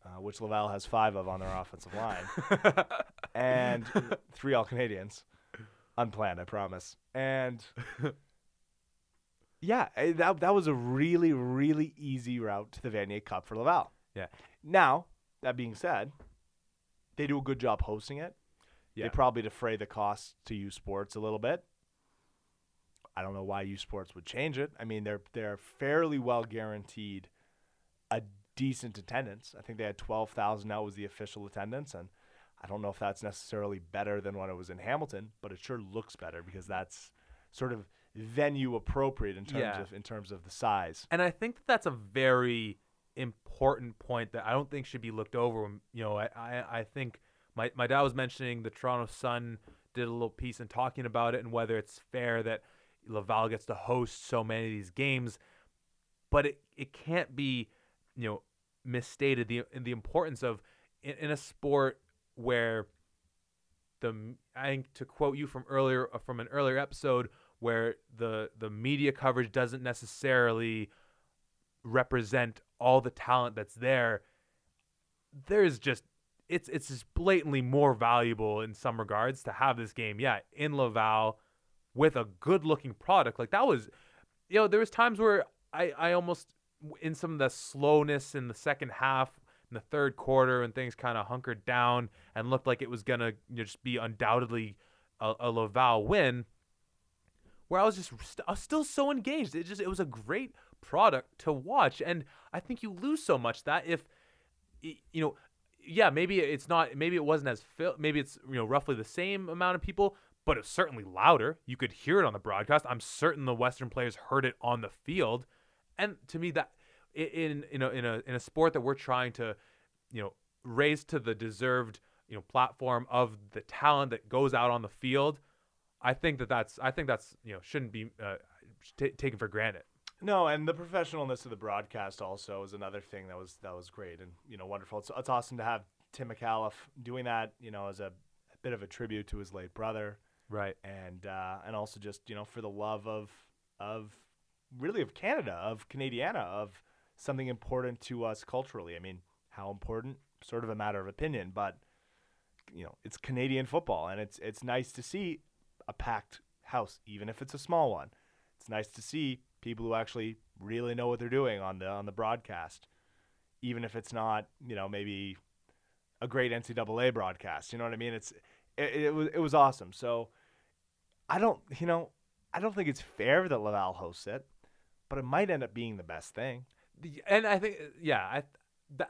uh, which Laval has five of on their offensive line [LAUGHS] and three all Canadians. Unplanned, I promise. And yeah, eh, that that was a really really easy route to the Vanier Cup for Laval. Yeah. Now that being said, they do a good job hosting it. Yeah. They probably defray the costs to U Sports a little bit. I don't know why U Sports would change it. I mean, they're they're fairly well guaranteed a decent attendance. I think they had twelve thousand. That was the official attendance, and I don't know if that's necessarily better than when it was in Hamilton, but it sure looks better because that's sort of venue appropriate in terms Yeah. of in terms of the size. And I think that that's a very important point that I don't think should be looked over. You know, I, I, I think my, my dad was mentioning the Toronto Sun did a little piece and talking about it and whether it's fair that Laval gets to host so many of these games, but it, it can't be, you know, misstated. The the importance of in, in a sport where the I think to quote you from earlier uh, from an earlier episode where the the media coverage doesn't necessarily represent all the talent that's there there's just it's it's just blatantly more valuable in some regards to have this game. Yeah in Laval with a good looking product like that was you know there was times where I I almost in some of the slowness in the second half in the third quarter and things kind of hunkered down and looked like it was gonna you know, just be undoubtedly a, a Laval win. Where I was just I was still so engaged. It just it was a great product to watch, and I think you lose so much that if you know, yeah, maybe it's not, maybe it wasn't as maybe it's you know roughly the same amount of people, but it's certainly louder. You could hear it on the broadcast. I'm certain the Western players heard it on the field, and to me that in in a in a in a sport that we're trying to, you know, raise to the deserved you know platform of the talent that goes out on the field, I think that that's I think that's you know shouldn't be uh, t- taken for granted. No, and the professionalness of the broadcast also is another thing that was that was great and you know wonderful. It's, it's awesome to have Tim McAuliffe doing that, you know, as a, a bit of a tribute to his late brother, right? And uh, and also just you know for the love of of really of Canada, of Canadiana, of something important to us culturally. I mean, how important? Sort of a matter of opinion, but you know, it's Canadian football, and it's it's nice to see a packed house, even if it's a small one. It's nice to see people who actually really know what they're doing on the on the broadcast, even if it's not you know maybe a great NCAA broadcast. You know what I mean? It's it, it was it was awesome. So I don't you know I don't think it's fair that Laval hosts it, but it might end up being the best thing. And I think yeah I.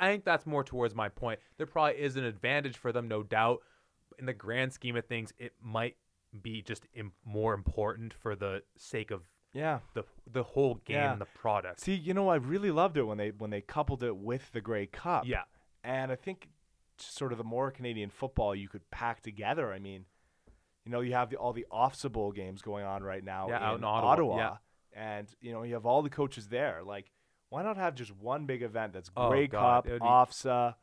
I think that's more towards my point. There probably is an advantage for them, no doubt. In the grand scheme of things, it might be just Im- more important for the sake of yeah. The the whole game Yeah. and the product. See, you know, I really loved it when they when they coupled it with the Grey Cup. Yeah. And I think sort of the more Canadian football you could pack together. I mean, you know, you have the, all the OFSAA Bowl games going on right now Yeah, in, out in Ottawa, yeah. And, you know, you have all the coaches there. Like, why not have just one big event that's Oh, Grey God, Cup, be- OFSAA,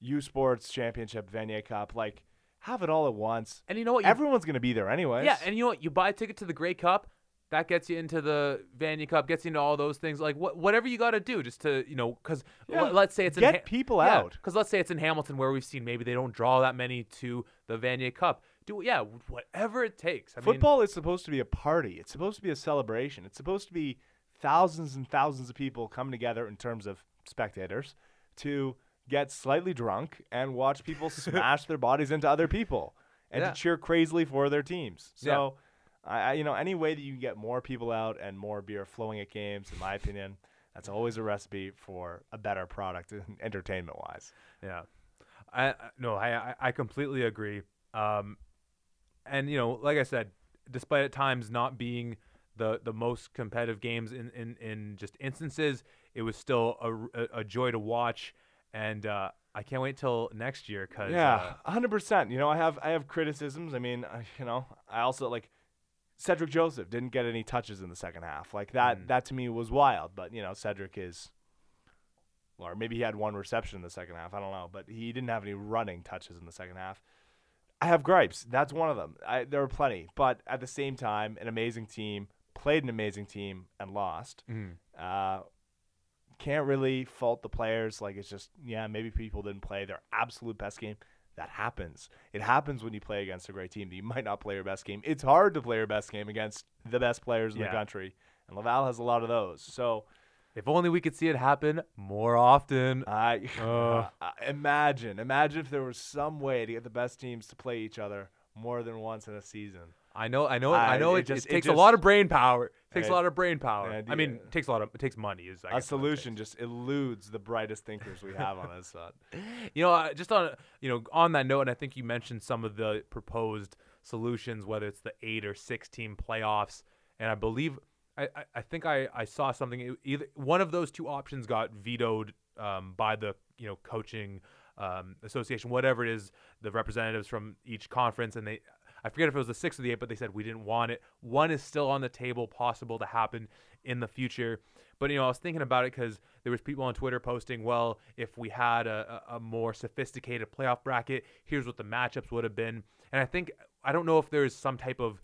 U Sports Championship, Vanier Cup? Like, have it all at once. And you know what? You, Everyone's going to be there anyways. yeah, and you know what? You buy a ticket to the Grey Cup, that gets you into the Vanier Cup, gets you into all those things. Like what, whatever you got to do, just to you know, because Yeah. let's say it's Get in Ha- people yeah, out. Because let's say it's in Hamilton, where we've seen maybe they don't draw that many to the Vanier Cup. Do yeah, whatever it takes. I mean, Football is supposed to be a party. It's supposed to be a celebration. It's supposed to be thousands and thousands of people come together in terms of spectators to get slightly drunk and watch people [LAUGHS] smash their bodies into other people and Yeah. to cheer crazily for their teams. So, I, I, you know, any way that you can get more people out and more beer flowing at games, in my opinion, that's always a recipe for a better product, [LAUGHS] entertainment wise. Yeah, I I- no, I I- I completely agree. Um, and you know, like I said, despite at times not being the the most competitive games in in in just instances, it was still a, a, a joy to watch, and uh, I can't wait till next year because Yeah, hundred percent. You know, I have I have criticisms. I mean, I, you know, I also like Cedric Joseph didn't get any touches in the second half. Like that, Mm. that to me was wild. But you know, Cedric is, or maybe he had one reception in the second half. I don't know, but he didn't have any running touches in the second half. I have gripes. That's one of them. I, there are plenty, but at the same time, an amazing team played an amazing team and lost. Mhm. Uh, can't really fault the players. Like it's just yeah, maybe people didn't play their absolute best game. That happens. It happens when you play against a great team. that You [LAUGHS] might not play your best game. It's hard to play your best game against the best players in Yeah. the country, and Laval has a lot of those. So if only we could see it happen more often. I [LAUGHS] Ugh. imagine, imagine if there was some way to get the best teams to play each other more than once in a season. I know, I know, I I- know. it It, just- it takes just- a lot of brain power. It takes Uh, a lot of brain power. I mean, it takes a lot of it takes money. Is I a solution just eludes the brightest thinkers we have on this side. [LAUGHS] You know, uh, just on you know on that note, and I think you mentioned some of the proposed solutions, whether it's the eight or six team playoffs, and I believe I, I, think I, I saw something either one of those two options got vetoed um, by the you know coaching um, association, whatever it is, the representatives from each conference, and they I forget if it was the six or the eight, but they said we didn't want it. One is still on the table, possible to happen in the future. But you know, I was thinking about it because there was people on Twitter posting, well, if we had a, a, a more sophisticated playoff bracket, here's what the matchups would have been. And I think I don't know if there's some type of,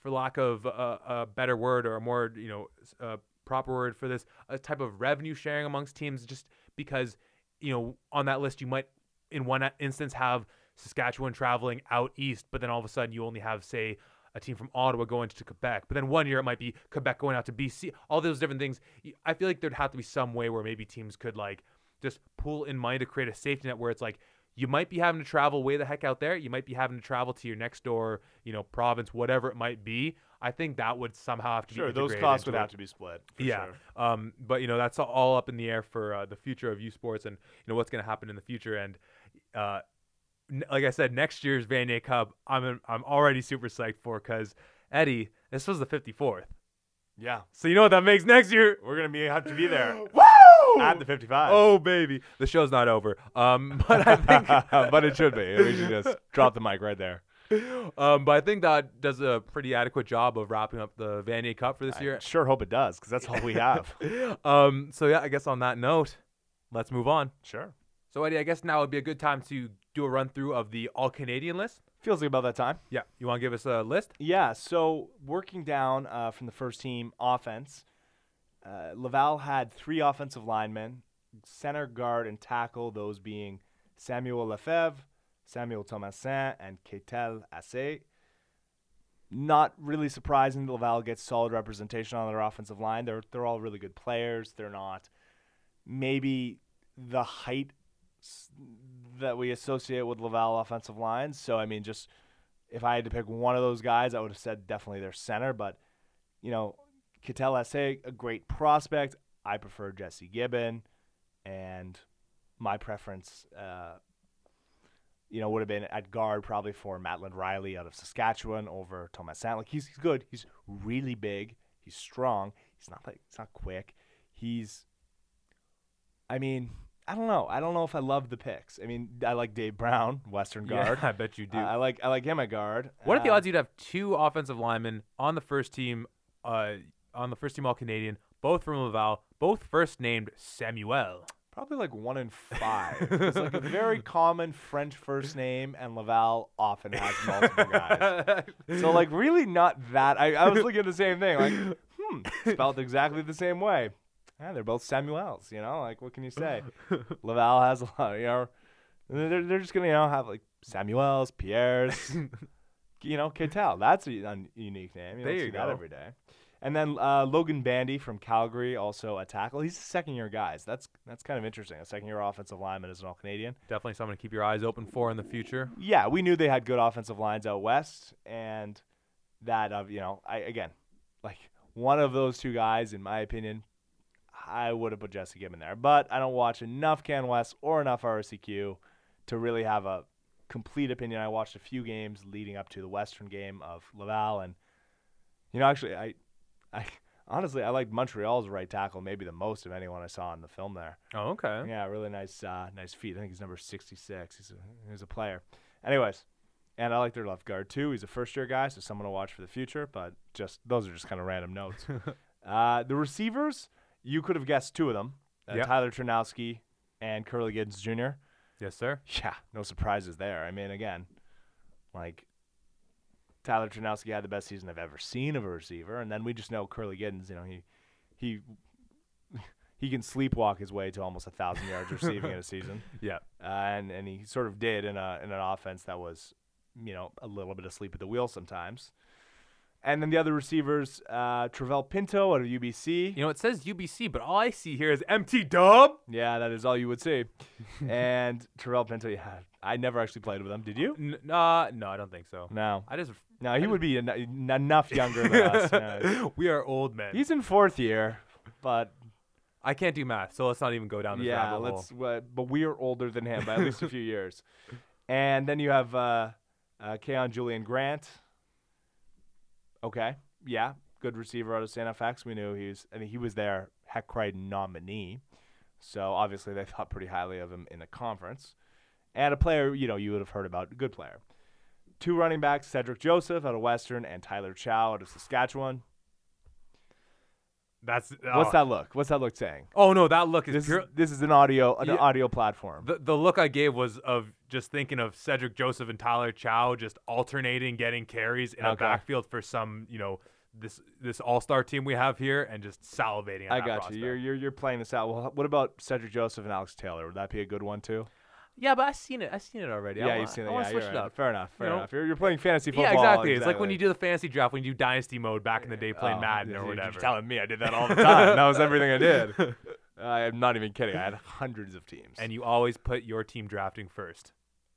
for lack of a, a better word or a more you know proper word for this, a type of revenue sharing amongst teams, just because you know on that list you might in one instance have Saskatchewan traveling out east, but then all of a sudden you only have say a team from Ottawa going to Quebec. But then one year it might be Quebec going out to BC. All those different things. I feel like there'd have to be some way where maybe teams could like just pull in money to create a safety net where it's like you might be having to travel way the heck out there. You might be having to travel to your next door, you know, province, whatever it might be. I think that would somehow have to sure, be sure. those costs would have to be split. Yeah. sure. Um, but you know that's all up in the air for uh, the future of U Sports and you know what's going to happen in the future. And uh, n- like I said, next year's Vanier Cup, I'm I'm already super psyched for because Eddie, this was the 54th. Yeah, So you know what that makes next year? we're gonna be have to be there! [GASPS] at the 55. Oh baby, the show's not over. Um, [LAUGHS] but I think [LAUGHS] but it should be. We should [LAUGHS] just drop the mic right there. um, but I think that does a pretty adequate job of wrapping up the Vanier Cup for this I year. sure hope it does, because that's all we have. um, so yeah, I guess on that note, let's move on. sure. So Eddie, I guess now would be a good time to do a run through of the All Canadian list. Feels like about that time. Yeah, you want to give us a list? Yeah, so working down uh, from the first team offense, uh, Laval had three offensive linemen, center, guard, and tackle, those being Samuel Lefebvre, Samuel Thomassin, and Ketel Asse. Not really surprising that Laval gets solid representation on their offensive line. They're, they're all really good players. They're not maybe the height that we associate with Laval offensive lines. So, I mean, just if I had to pick one of those guys, I would have said definitely their center. But, you know, Ketel Asse, a great prospect. I prefer Jesse Gibbon. And my preference, uh, you know, would have been at guard probably for Mattland Riley out of Saskatchewan over Thomassin. Like he's, he's good. He's really big. He's strong. He's not like he's not quick. He's I mean, I don't know. I don't know if I love the picks. I mean, I like Dave Brown, Western guard. Yeah, [LAUGHS] I bet you do. Uh, I like I like him at guard. what are the Uh, odds you'd have two offensive linemen on the first team, uh, on the first team All Canadian, both from Laval, both first named Samuel? Probably like one in five. [LAUGHS] it's like a very common French first name, and Laval often has multiple guys. So [LAUGHS] like really not that. I, I was looking at the same thing. Like, hmm, spelled exactly the same way. Yeah, they're both Samuels. You know, like what can you say? Laval has a lot. You know, they're they're just gonna you know have like Samuels, Pierres. [LAUGHS] you know, Ketel. That's a un- unique name. You There you see that go. every day. And then uh, Logan Bandy from Calgary, also a tackle. He's a second year guy. So that's that's kind of interesting. A second year offensive lineman is an all Canadian. Definitely someone to keep your eyes open for in the future. Yeah, we knew they had good offensive lines out west, and that of you know, I again, like one of those two guys, in my opinion, I would have put Jesse Gibbon there. But I don't watch enough Can West or enough RCQ to really have a complete opinion. I watched a few games leading up to the Western game of Laval, and you know, actually, I, I honestly I liked Montreal's right tackle maybe the most of anyone I saw in the film there. Oh, okay. Yeah, really nice, uh, nice feet. I think he's number 66. He's a, he's a player. Anyways, and I like their left guard too. He's a first year guy, so someone to watch for the future. But just those are just kind of random notes. [LAUGHS] uh, the receivers, you could have guessed two of them: uh, Yep. Tyler Ternowski and Kurleigh Gittens Jr. Yes, sir. Yeah, no surprises there. I mean, again, like Tyler Ternowski had the best season I've ever seen of a receiver, and then we just know Kurleigh Gittens. You know, he he [LAUGHS] he can sleepwalk his way to almost a thousand yards receiving in a season, [LAUGHS] Yeah. uh, and and he sort of did in a in an offense that was, you know, a little bit asleep at the wheel sometimes. And then the other receivers, uh, Trivel Pinto out of UBC. You know, it says UBC, but all I see here is MT Dub. Yeah, that is all you would see. [LAUGHS] and Trivel Pinto, yeah, I never actually played with him. Did you? N- nah, no, I don't think so. No. I just. No, he would be en- en- enough younger than us. [LAUGHS] We are old men. He's in fourth year, but I can't do math, so let's not even go down this yeah, rabbit let's. hole. Uh, but we are older than him by at least a few years. [LAUGHS] And then you have uh, uh, Kaion Julien Grant. Okay, yeah, good receiver out of St. FX. We knew he was. I mean, he was their Hec Crighton nominee, so obviously they [LAUGHS] thought pretty highly of him in the conference. And a player, you know, you would have heard about, good player. two running backs, Cedric Joseph out of Western and Tyler Chow out of Saskatchewan. That's What's oh. that look? What's that look saying? Oh no, that look is This pure. is, this is an audio an Yeah. audio platform. The, the look I gave was of just thinking of Cedric Joseph and Tyler Chow just alternating getting carries in a backfield for some, you know, this this all star team we have here and just salivating at I got you. You're, you're you're playing this out. Well, what about Cedric Joseph and Alex Taylor? Would that be a good one too? Yeah, but I've seen it. I've seen it already. Yeah, wa- you've seen it. I wanna Yeah, switch you're it up. Fair enough. Fair You enough. You're, you're playing fantasy football. Yeah, exactly. It's like when you do the fantasy draft, when you do dynasty mode back in the day playing Oh, Madden or whatever. you're or just whatever. telling me I did that all the time. that was everything I did. [LAUGHS] I'm not even kidding. I had hundreds of teams. And you always put your team drafting first.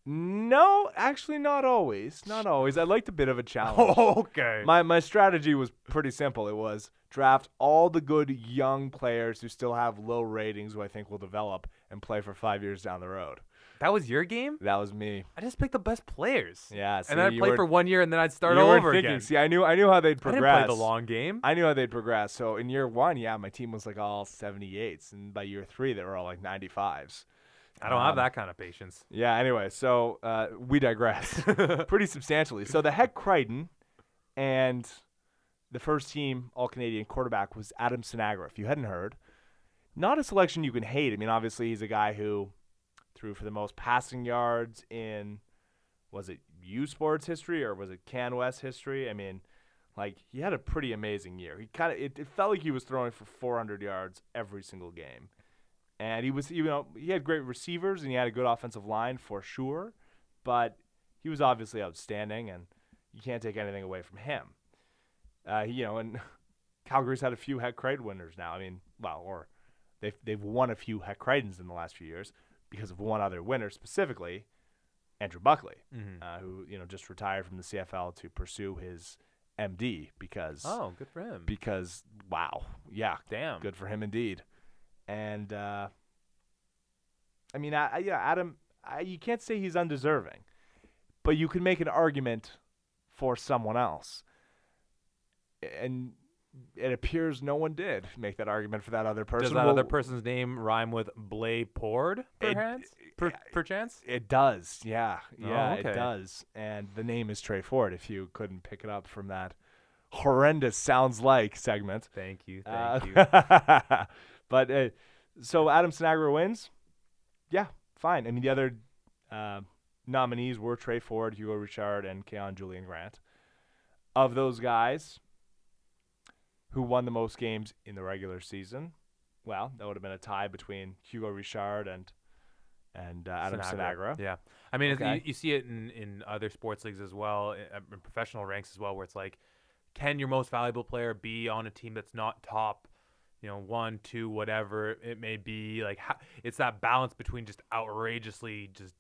no, actually, not always. Not always. I liked a bit of a [LAUGHS] challenge. okay. My my strategy was pretty simple. It was draft all the good young players who still have low ratings, who I think will develop and play for five years down the road. That was your game? That was me. I just picked the best players. Yeah, see, and then I'd you play for one year and then I'd start all over thinking. again. See, I knew I knew how they'd I didn't progress. play the long game. I knew how they'd progress. So in year one, yeah, my team was like all 78s, and by year three, they were all like 95s. I don't have Um, that kind of patience. Yeah. Anyway, so uh, we digress [LAUGHS] [LAUGHS] pretty substantially. So the Hec Crighton and the first team All Canadian quarterback was Adam Sinagra. If you hadn't heard, not a selection you can hate. I mean, obviously he's a guy who threw for the most passing yards in was it U Sports history or was it Can West history? I mean, like he had a pretty amazing year. He kind of it, it felt like he was throwing for 400 yards every single game. And he was, you know, he had great receivers and he had a good offensive line for sure, but he was obviously outstanding, and you can't take anything away from him. Uh, you know, and [LAUGHS] Calgary's had a few Hec Crighton winners now. I mean, well, or they've they've won a few Hec Crightons in the last few years because of one other winner specifically, Andrew Buckley, Mhm. uh, who you know just retired from the CFL to pursue his MD because Oh, good for him. because wow, yeah, Damn. good for him indeed. And uh, I mean, I, I, yeah, Adam, I, you can't say he's undeserving, but you can make an argument for someone else, and it appears no one did make that argument for that other person. Does that Well, other person's name rhyme with Blay Pord, It- perchance? Per, perchance? It does, yeah, yeah, okay. it does. And the name is Tre Ford. If you couldn't pick it up from that horrendous sounds like segment. Thank you. Uh, Thank you. [LAUGHS] but uh, so Adam Sinagra wins. Yeah, fine. I mean, the other uh, nominees were Tre Ford, Hugo Richard, and Kaion Julien Grant. Of those guys, who won the most games in the regular season? Well, that would have been a tie between Hugo Richard and and uh, Adam Sinagra. Yeah. I mean, Okay. you, you see it in, in other sports leagues as well, in, in professional ranks as well, where it's like, can your most valuable player be on a team that's not top, you know, one, two, whatever it may be? Like, ha- it's that balance between just outrageously just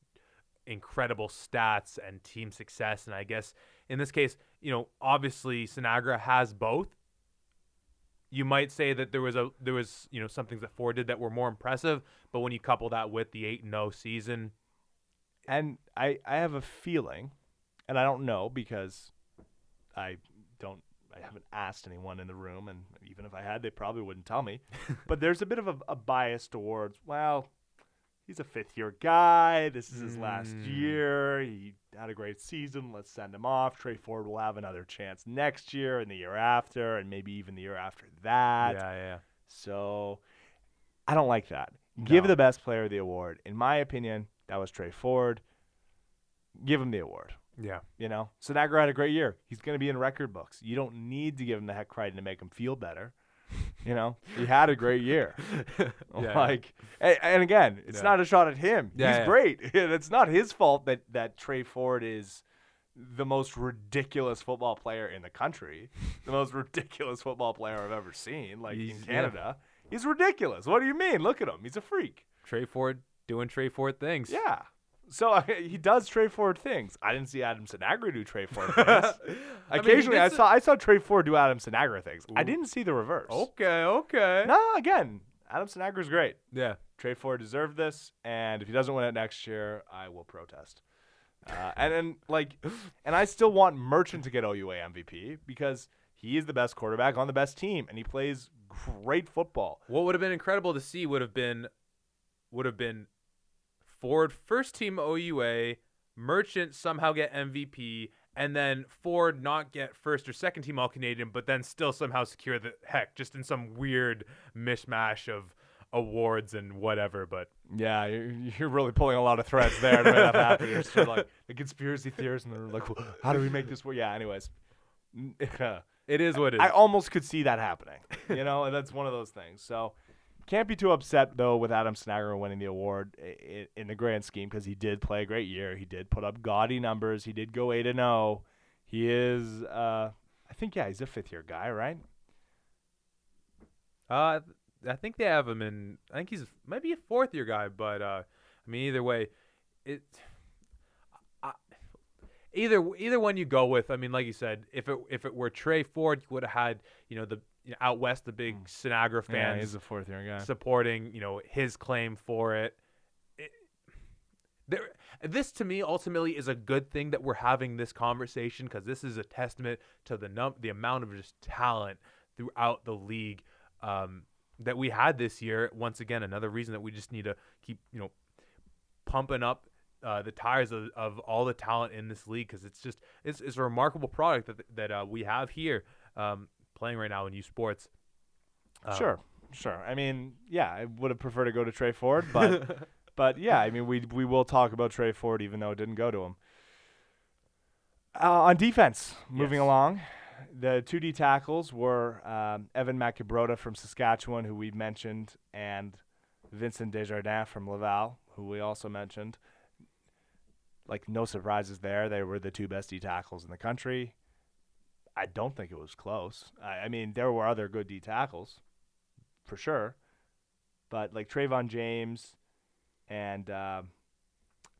incredible stats and team success. And I guess in this case, you know, obviously Sinagra has both. You might say that there was a there was you know some things that Ford did that were more impressive, but when you couple that with the eight and zero season, And I, I have a feeling, and I don't know because I don't I haven't asked anyone in the room, and even if I had, they probably wouldn't tell me. [LAUGHS] but there's a bit of a, a bias towards well, he's a fifth year guy. This is his last Mm. year. He had a great season. Let's send him off. Tre Ford will have another chance next year and the year after, and maybe even the year after that. yeah, yeah, So I don't like that. Give the best player the award. In my opinion, that was Tre Ford. Give him the award. yeah. You know, Sinagra had a great year. He's going to be in record books. You don't need to give him the Hec Crighton to make him feel better. You know, he had a great year. [LAUGHS] Yeah. like, and, and again, it's Yeah. not a shot at him. He's great. [LAUGHS] it's not his fault that that Tre Ford is the most ridiculous football player in the country, [LAUGHS] the most ridiculous football player I've ever seen. Like in He's- yeah. Canada, he's ridiculous. What do you mean? Look at him. He's a freak. Tre Ford doing Tre Ford things. Yeah. So uh, [LAUGHS] he does Tre Ford things. I didn't see Adam Sinagra do Tre Ford [LAUGHS] things. I mean, Occasionally, I, saw I saw Tre Ford do Adam Sinagra things. I didn't see the reverse. Okay, okay. No, again, Adam Sinagra's great. Yeah. Trey Ford deserved this, and if he doesn't win it next year, I will protest. Uh, and and like, [GASPS] and I still want Merchant to get OUA MVP because he is the best quarterback on the best team, and he plays great football. What would have been incredible to see would have been would have been Ford first team OUA Merchant somehow get MVP, and then Ford not get first or second team All Canadian, but then still somehow secure the Hec just in some weird mishmash of awards and whatever. But Yeah, you're, you're really pulling a lot of threads there to make that happen. You're sort of like [LAUGHS] the conspiracy theorists, and they're like, well, "How do we make this work?" Yeah. Anyways, [LAUGHS] it is what it is. I almost could see that happening. You know, and that's one of those things. So can't be too upset though with Adam Sinagra winning the award in, in the grand scheme because he did play a great year. He did put up gaudy numbers. He did go eight and zero. He is, uh, I think, yeah, he's a fifth year guy, right? Uh, I think they have him in. I think he's maybe a fourth year guy, but uh, I mean, either way, it. Either either one you go with. I mean, like you said, if it if it were Tre Ford, you would have had you know the you know, out west the big Sinagra Hmm. Yeah, fans he's a fourth year guy. supporting you know his claim for it. it there, this to me ultimately is a good thing that we're having this conversation because this is a testament to the num the amount of just talent throughout the league um, that we had this year. Once again, another reason that we just need to keep you know pumping up uh, the tires of, of all the talent in this league because it's just it's, it's a remarkable product that that uh, we have here um, playing right now in U Sports. Um, Sure, sure. I mean, yeah, I would have preferred to go to Tre Ford, but [LAUGHS] but yeah, I mean, we we will talk about Tre Ford even though it didn't go to him. Uh, on defense, moving Yes. along, the two D tackles were um, Evan Machibroda from Saskatchewan, who we mentioned, and Vincent Desjardins from Laval, who we also mentioned. Like no surprises there. They were the two best D tackles in the country. I don't think it was close. I, I mean, there were other good D tackles, for sure, but like Trayvon James and um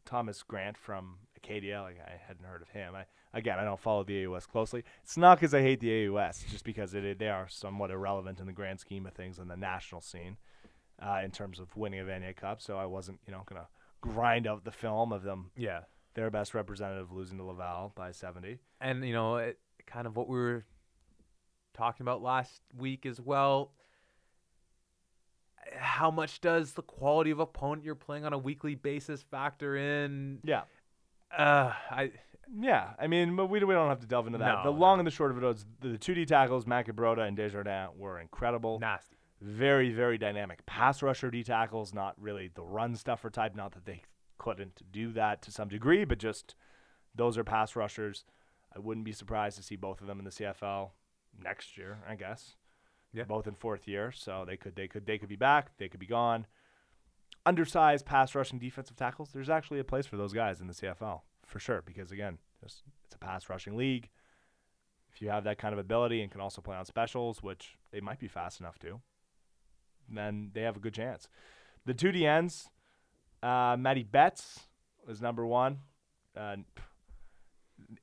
Thomas Grant from Acadia, like I hadn't heard of him. I again, I don't follow the AUS closely. It's not because I hate the AUS, just because it, they are somewhat irrelevant in the grand scheme of things in the national scene, uh, in terms of winning a Vanier Cup. So I wasn't, you know, gonna grind out the film of them, Yeah. their best representative losing to Laval by seventy. and you know it, kind of what we were talking about last week as well how much does the quality of opponent you're playing on a weekly basis factor in Yeah. uh i Yeah, I mean, but we, we don't have to delve into that. No, the no. long and the short of it is the, the 2D tackles, Machibroda and Desjardins, were incredible. nasty Very, very dynamic pass rusher D tackles, not really the run stuffer type. Not that they couldn't do that to some degree, but just those are pass rushers. I wouldn't be surprised to see both of them in the CFL next year, I guess. Yeah. Both in fourth year, so they could they could they could be back, they could be gone. Undersized pass rushing defensive tackles. There's actually a place for those guys in the CFL for sure, because again, just, it's a pass rushing league. If you have that kind of ability and can also play on specials, which they might be fast enough to, then they have a good chance. The two DNs, uh, Matty Betts was number one, uh,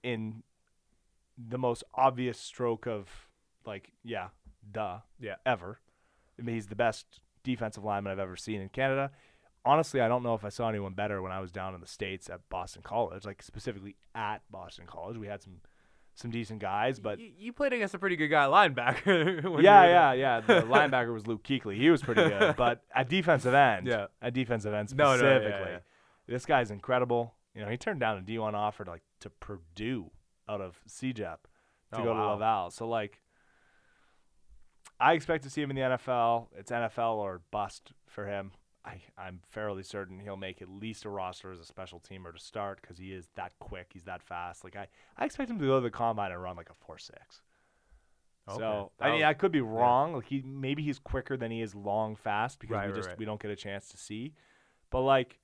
in the most obvious stroke of like, yeah, duh, Yeah. ever. I mean, he's the best defensive lineman I've ever seen in Canada. Honestly, I don't know if I saw anyone better when I was down in the states at Boston College, like specifically at Boston College. We had some some decent guys, but you, you played against a pretty good guy linebacker [LAUGHS] yeah, yeah, yeah. The [LAUGHS] linebacker was Luke Kuechly. He was pretty good. But [LAUGHS] at defensive end, Yeah. at defensive end No, no, yeah, specifically, yeah. this guy's incredible. You know, he turned down a D1 offer to like to Purdue out of CEGEP to Oh, go to. Laval. So like, I expect to see him in the NFL. It's NFL or bust for him. I, I'm fairly certain he'll make at least a roster as a special teamer to start because he is that quick. He's that fast. Like I, I expect him to go to the combine and run like a four six. Okay. So I mean, was- I could be wrong. Like he maybe he's quicker than he is long fast because Right, we just right. we don't get a chance to see. But like,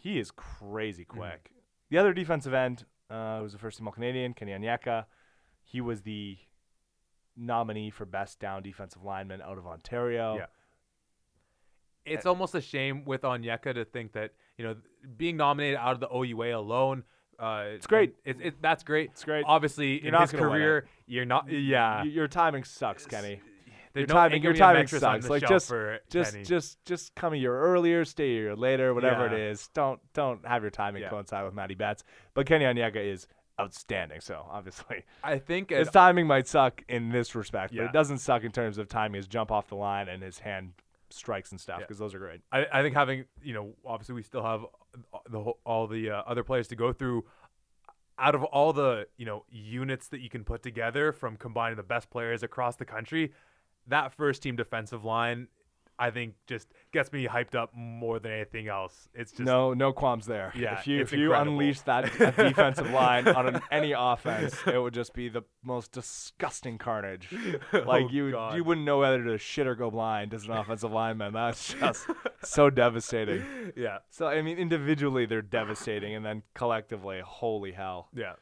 he is crazy Mm-hmm. quick. The other defensive end uh, was the first team All Canadian, Kenny Onyeka. He was the nominee for best down defensive lineman out of Ontario. Yeah. it's almost a shame with Onyeka to think that you know being nominated out of the OUA alone. Uh, it's great. It, it, that's great. It's great. Obviously, You're in his career, you're not. Yeah, your timing sucks, Kenny. There's your no- timing, your gonna be a timing sucks. Like just, just, Kenny. just, just come a year earlier, stay a year later, whatever it Yeah. is. Don't, don't have your timing Yeah. coincide with Matty Betts. But Kenny Onyeka is outstanding. So obviously, I think his it, timing might suck in this respect, but it doesn't suck in terms of timing his jump off the line and his hand strikes and stuff Yeah. because those are great. I, I think having you know obviously we still have the whole, all the uh, other players to go through. Out of all the you know units that you can put together from combining the best players across the country, that first team defensive line I think just gets me hyped up more than anything else. It's just no no qualms there. Yeah, if you if you incredible. unleash that, [LAUGHS] that defensive line on an, any offense, it would just be the most disgusting carnage. [LAUGHS] Like Oh, you God. you wouldn't know whether to shit or go blind as an offensive lineman. That's [LAUGHS] just so devastating. yeah, So I mean, individually they're devastating, and then collectively, holy hell. yeah,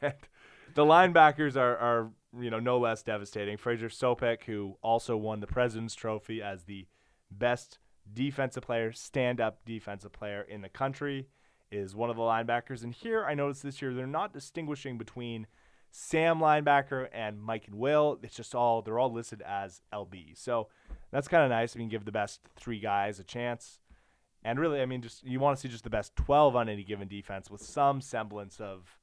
the linebackers are, are you know no less devastating. Fraser Sopik, who also won the President's Trophy as the best defensive player, stand-up defensive player in the country, is one of the linebackers. And here I noticed this year they're not distinguishing between Sam linebacker and Mike and Will. It's just all they're all listed as LB. So that's kind of nice. We can give the best three guys a chance. And really, I mean, just you want to see just the best 12 on any given defense with some semblance of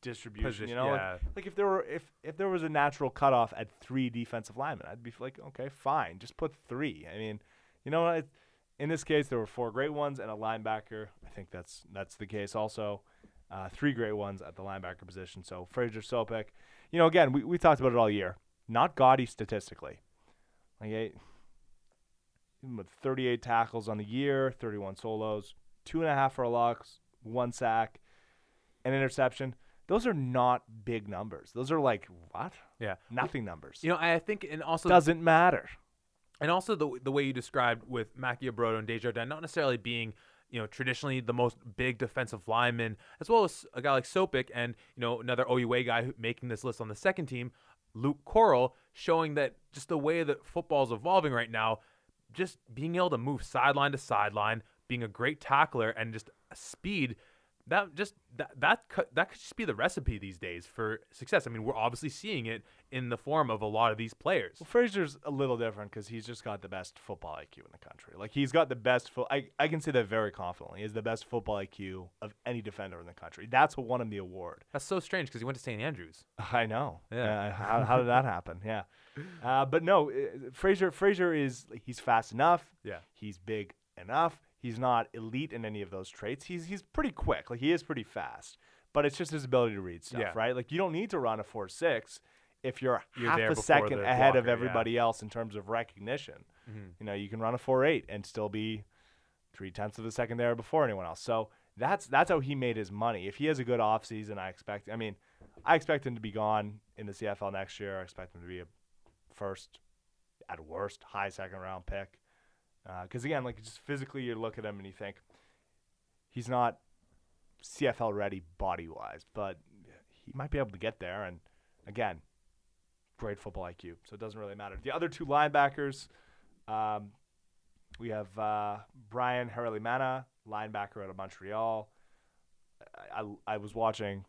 distribution. Position- you know, Like- yeah. like, if there were if if there was a natural cutoff at three defensive linemen, I'd be like, okay, fine, just put three. I mean, you know, in this case, there were four great ones and a linebacker. I think that's that's the case also. Uh, three great ones at the linebacker position. So Fraser Sopik, you know, again, we, we talked about it all year. Not gaudy statistically. Like eight, even with 38 tackles on the year, 31 solos, two and a half for a loss, one sack, an interception. Those are not big numbers. Those are like what? yeah. Nothing numbers. You know, I think, and also Doesn't matter. and also the the way you described with Machibroda and Desjardins not necessarily being you know traditionally the most big defensive lineman, as well as a guy like Sopik and you know another OUA guy who, making this list on the second team, Luke Coral, showing that just the way that football's evolving right now, just being able to move sideline to sideline, being a great tackler, and just speed. That just that that could, that could just be the recipe these days for success. I mean, we're obviously seeing it in the form of a lot of these players. Well, Fraser's a little different because he's just got the best football IQ in the country. Like he's got the best. Fo- I I can say that very confidently. He has the best football IQ of any defender in the country. That's what won him the award. That's so strange because he went to St. Andrews. [LAUGHS] I know. Yeah. Uh, how, how did that happen? Yeah. Uh, but no, uh, Fraser. Fraser is he's fast enough. Yeah. He's big enough. He's not elite in any of those traits. He's he's pretty quick. Like he is pretty fast. But it's just his ability to read stuff, Yeah. right? Like you don't need to run a four six if you're, You're half a second ahead of blocker, yeah. everybody else in terms of recognition. Mhm. You know, you can run a four eight and still be three tenths of a second there before anyone else. So that's that's how he made his money. If he has a good offseason, I expect. I mean, I expect him to be gone in the CFL next year. I expect him to be a first, at worst, high second round pick. Because again, like just physically, you look at him and you think he's not CFL ready body wise, but he might be able to get there. And again, great football IQ, so it doesn't really matter. The other two linebackers, um, we have uh, Brian Haralimana, linebacker out of Montreal. I, I, I was watching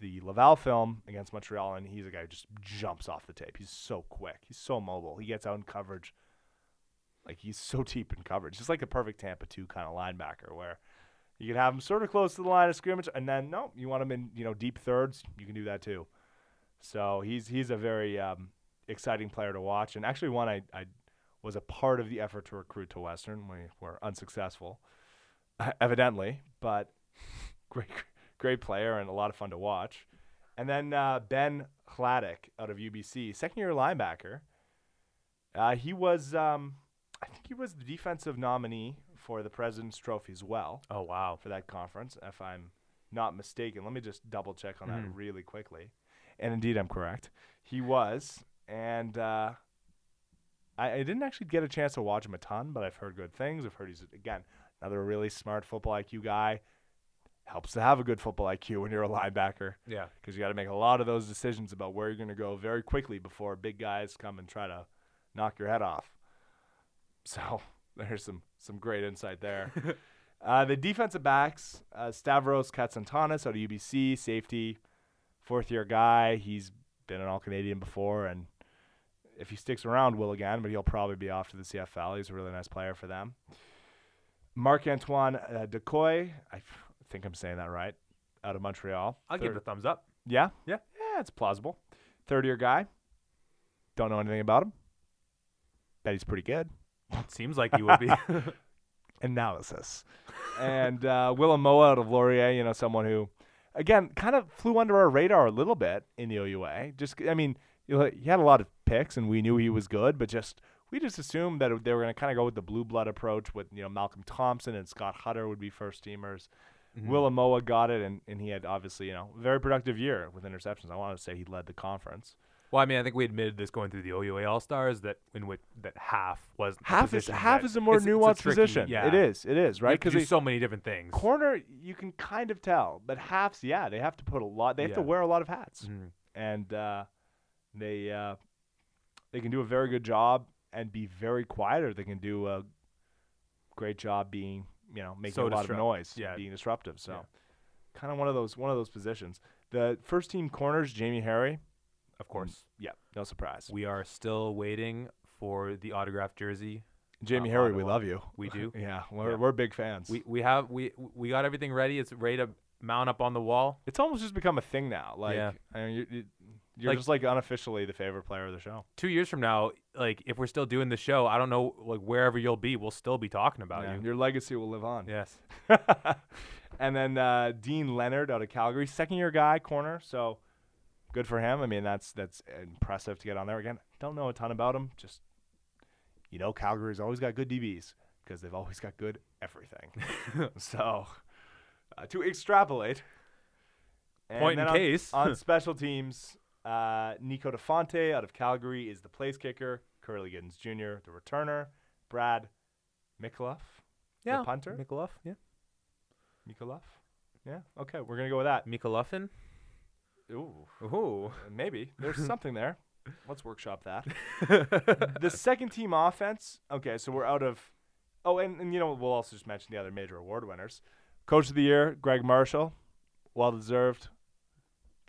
the Laval film against Montreal, and he's a guy who just jumps off the tape. He's so quick. He's so mobile. He gets out in coverage. Like he's so [LAUGHS] deep in coverage. Just like a perfect Tampa 2 kind of linebacker where you can have him sort of close to the line of scrimmage, and then no, you want him in you know deep thirds. You can do that too. So he's he's a very um, exciting player to watch, and actually one I, I was a part of the effort to recruit to Western. We were unsuccessful, [LAUGHS] evidently, but [LAUGHS] great great player and a lot of fun to watch. And then uh, Ben Hladik out of UBC, second year linebacker. Uh, he was um, I think he was the defensive nominee for the President's Trophy as well Oh wow. for that conference, if I'm not mistaken. Let me just double check on Mhm. that really quickly. And indeed, I'm correct. He was, and uh, I, I didn't actually get a chance to watch him a ton, but I've heard good things. I've heard he's again another really smart football IQ guy. Helps to have a good football IQ when you're a linebacker Yeah. because you got to make a lot of those decisions about where you're going to go very quickly before big guys come and try to knock your head off. So [LAUGHS] there's some some great insight there. [LAUGHS] uh, the defensive backs, uh, Stavros Katsantonis out of UBC, safety, fourth year guy. He's been an All Canadian before, and if he sticks around, will again, but he'll probably be off to the CFL. He's a really nice player for them. Marc Antoine uh, Dequoy, I f- think I'm saying that right, out of Montreal. I'll give it a thumbs up. yeah? Yeah. Yeah, it's plausible. Third year guy. Don't know anything about him. Bet he's pretty good. Seems like he would be. [LAUGHS] analysis. and uh, Willem Moa out of Laurier, you know, someone who, again, kind of flew under our radar a little bit in the OUA. Just, I mean, you know, he had a lot of picks, and we knew he was good, but just we just assumed that they were going to kind of go with the blue blood approach with you know Malcolm Thompson and Scott Hutter would be first teamers. Mhm. Moa got it, and, and he had obviously you know very productive year with interceptions. I want to say he led the conference. Well, I mean, I think we admitted this going through the OUA All Stars that in which that half was Half is half is a more it's- it's nuanced tricky- position. Yeah, It is. It is right because do so many different things. corner you can kind of tell, but halves, yeah, they have to put a lot. They have to wear a lot of hats, Mhm. and uh, they uh, they can do a very good job and be very quiet, or they can do a great job being you know making So a lot disrupt- of noise, yeah. being disruptive. So Yeah. kind of one of those one of those positions. The first team corners, Jamie Harry. Of course, Yeah, no surprise. we are still waiting for the autographed jersey. Jamie uh, Harry, we love you. We do. [LAUGHS] Yeah, we're Yeah. we're big fans. we we have we we got everything ready. It's ready to mount up on the wall. it's almost just become a thing now. Like, Yeah. I mean, you, you, you're Like- just like unofficially the favorite player of the show. Two years from now, like if we're still doing the show, I don't know, like wherever you'll be, we'll still be talking about Yeah, you. Your legacy will live on. Yes. [LAUGHS] and then uh, Dean Leonard out of Calgary, second year guy, corner. So good for him. I mean, that's that's impressive to get on there again. Don't know a ton about him. Just you know, Calgary's always got good DBs because they've always got good everything. [LAUGHS] so uh, to extrapolate, and Point in on- case. on [LAUGHS] special teams, uh, Niko DiFonte out of Calgary is the place kicker. Kurleigh Gittens Jr. the returner. Brad Mikuloff, yeah. the punter. Mikuloff. Yeah. Mikuloff. Yeah. Okay, we're gonna go with that. Mikuloffin. Ooh, Ooh. maybe there's [LAUGHS] something there. Let's workshop that. [LAUGHS] the second team offense. Okay, so we're out of. Oh, and, and you know we'll also just mention the other major award winners. Coach of the year, Greg Marshall, well deserved.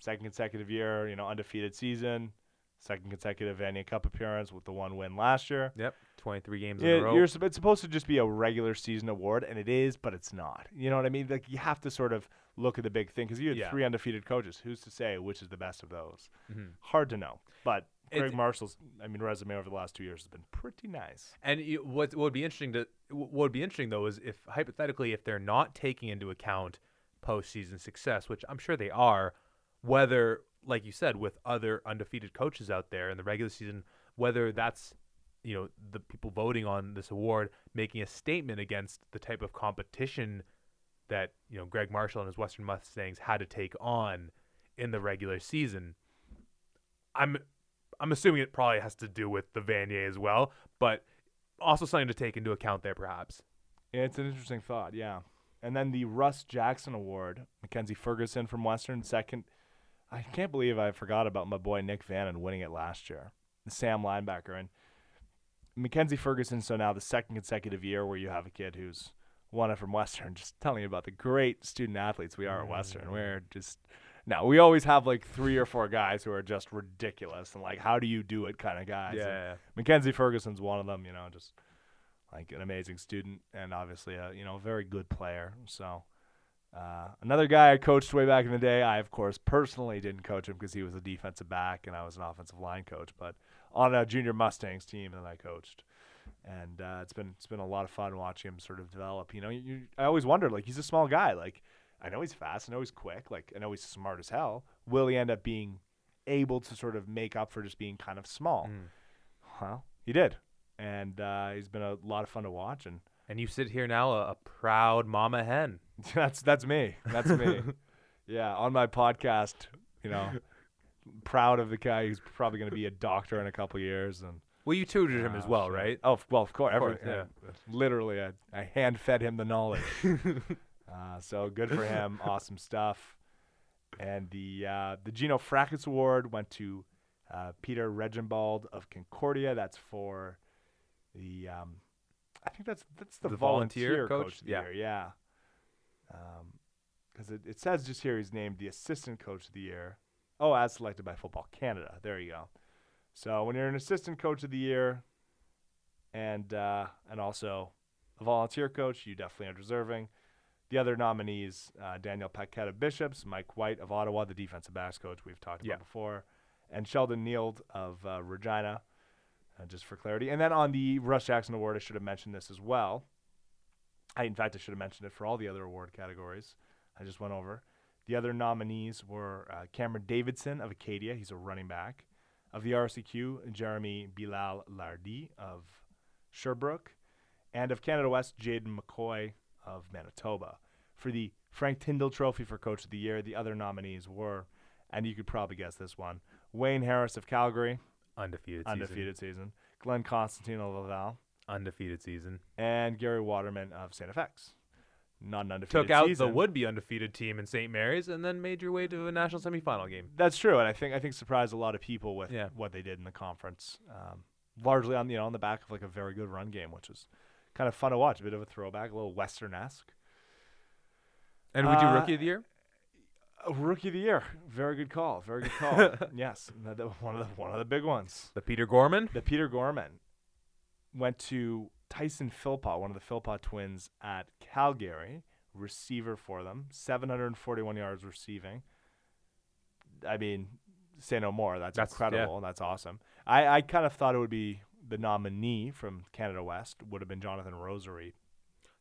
Second consecutive year, you know, undefeated season. Second consecutive Vanier Cup appearance with the one win last year. Yep. 23 games in a row. you're it's supposed to just be a regular season award, and it is, but it's not. You know what I mean? Like you have to sort of look at the big thing because you had Yeah. three undefeated coaches. Who's to say which is the best of those? Mhm. Hard to know. But It- Greg Marshall's, I mean, resume over the last two years has been pretty nice. And you, what what would be interesting to what would be interesting though is if hypothetically if they're not taking into account postseason success, which I'm sure they are, whether like you said with other undefeated coaches out there in the regular season, whether that's you know the people voting on this award making a statement against the type of competition that you know Greg Marshall and his Western Mustangs had to take on in the regular season. I'm I'm assuming it probably has to do with the Vanier as well, but also something to take into account there, perhaps. Yeah, it's an interesting thought. Yeah. And then the Russ Jackson Award, Mackenzie Ferguson from Western, second. I can't believe I forgot about my boy Nick Vanin winning it last year, the Sam linebacker. And Mackenzie Ferguson, so now the second consecutive year where you have a kid who's won it from Western, just telling you about the great student athletes we are at Western. We're just, no, we always have like three or four guys who are just ridiculous and like, how do you do it kind of guys. And Mackenzie Ferguson's one of them, you know, just like an amazing student and obviously a you know a very good player. So uh, another guy I coached way back in the day. I of course personally didn't coach him because he was a defensive back and I was an offensive line coach, but on a junior Mustangs team that I coached. And uh, it's been it's been a lot of fun watching him sort of develop. You know, you, I always wondered like he's a small guy. Like I know he's fast, I know he's quick, like I know he's smart as hell. Will he end up being able to sort of make up for just being kind of small? Mm. Well, he did, and uh, he's been a lot of fun to watch. And And you sit here now, a, a proud mama hen. [LAUGHS] that's that's me. That's me. [LAUGHS] yeah, on my podcast, you know, proud of the guy who's probably going to be a doctor in a couple years. And Well, you tutored him as Ah, well, shit. right? Oh, f- well, of course. Of every- course, uh, literally, I, I hand fed him the knowledge. [LAUGHS] uh, so good for him. awesome stuff. And the uh, the Gino Fracas Award went to uh, Peter Regenbald of Concordia. That's for the um, I think that's that's the, The volunteer volunteer, coach? the Yeah. year. Yeah. Because it, it says just here he's named the assistant coach of the year. Oh, as selected by Football Canada. There you go. So when you're an assistant coach of the year, and uh, and also a volunteer coach, you definitely are deserving. The other nominees: uh, Daniel Paquette of Bishops, Mike White of Ottawa, the defensive backs coach we've talked Yeah. about before, and Sheldon Neild of uh, Regina. Uh, just for clarity, and then on the Russ Jackson Award, I should have mentioned this as well. I, in fact, I should have mentioned it for all the other award categories. I just went over. The other nominees were uh, Cameron Davidson of Acadia. He's a running back. Of the RSEQ, Jeremy Bilal Lardy of Sherbrooke. And of Canada West, Jaden McCoy of Manitoba. For the Frank Tindall Trophy for Coach of the Year, the other nominees were, and you could probably guess this one, Wayne Harris of Calgary, Undefeated season. undefeated season. Glenn Constantine of Laval, Undefeated season. and Gary Waterman of St. FX. Not an undefeated Took out season. the would-be undefeated team in St. Mary's, and then made your way to a national semifinal game. That's true, and I think I think surprised a lot of people with Yeah. what they did in the conference. Um, largely on you know on the back of like a very good run game, which was kind of fun to watch. A bit of a throwback, a little western esque. And we do Uh, rookie of the year. Rookie of the year, very good call, very good call. [LAUGHS] yes, one of the one of the big ones. The Peter Gorman. The Peter Gorman went to Tyson Philpott, one of the Philpott twins at Calgary, receiver for them, 741 yards receiving. I mean, say no more. That's, That's- yeah. incredible. That's awesome. I, I kind of thought it would be the nominee from Canada West would have been Jonathan Rosary.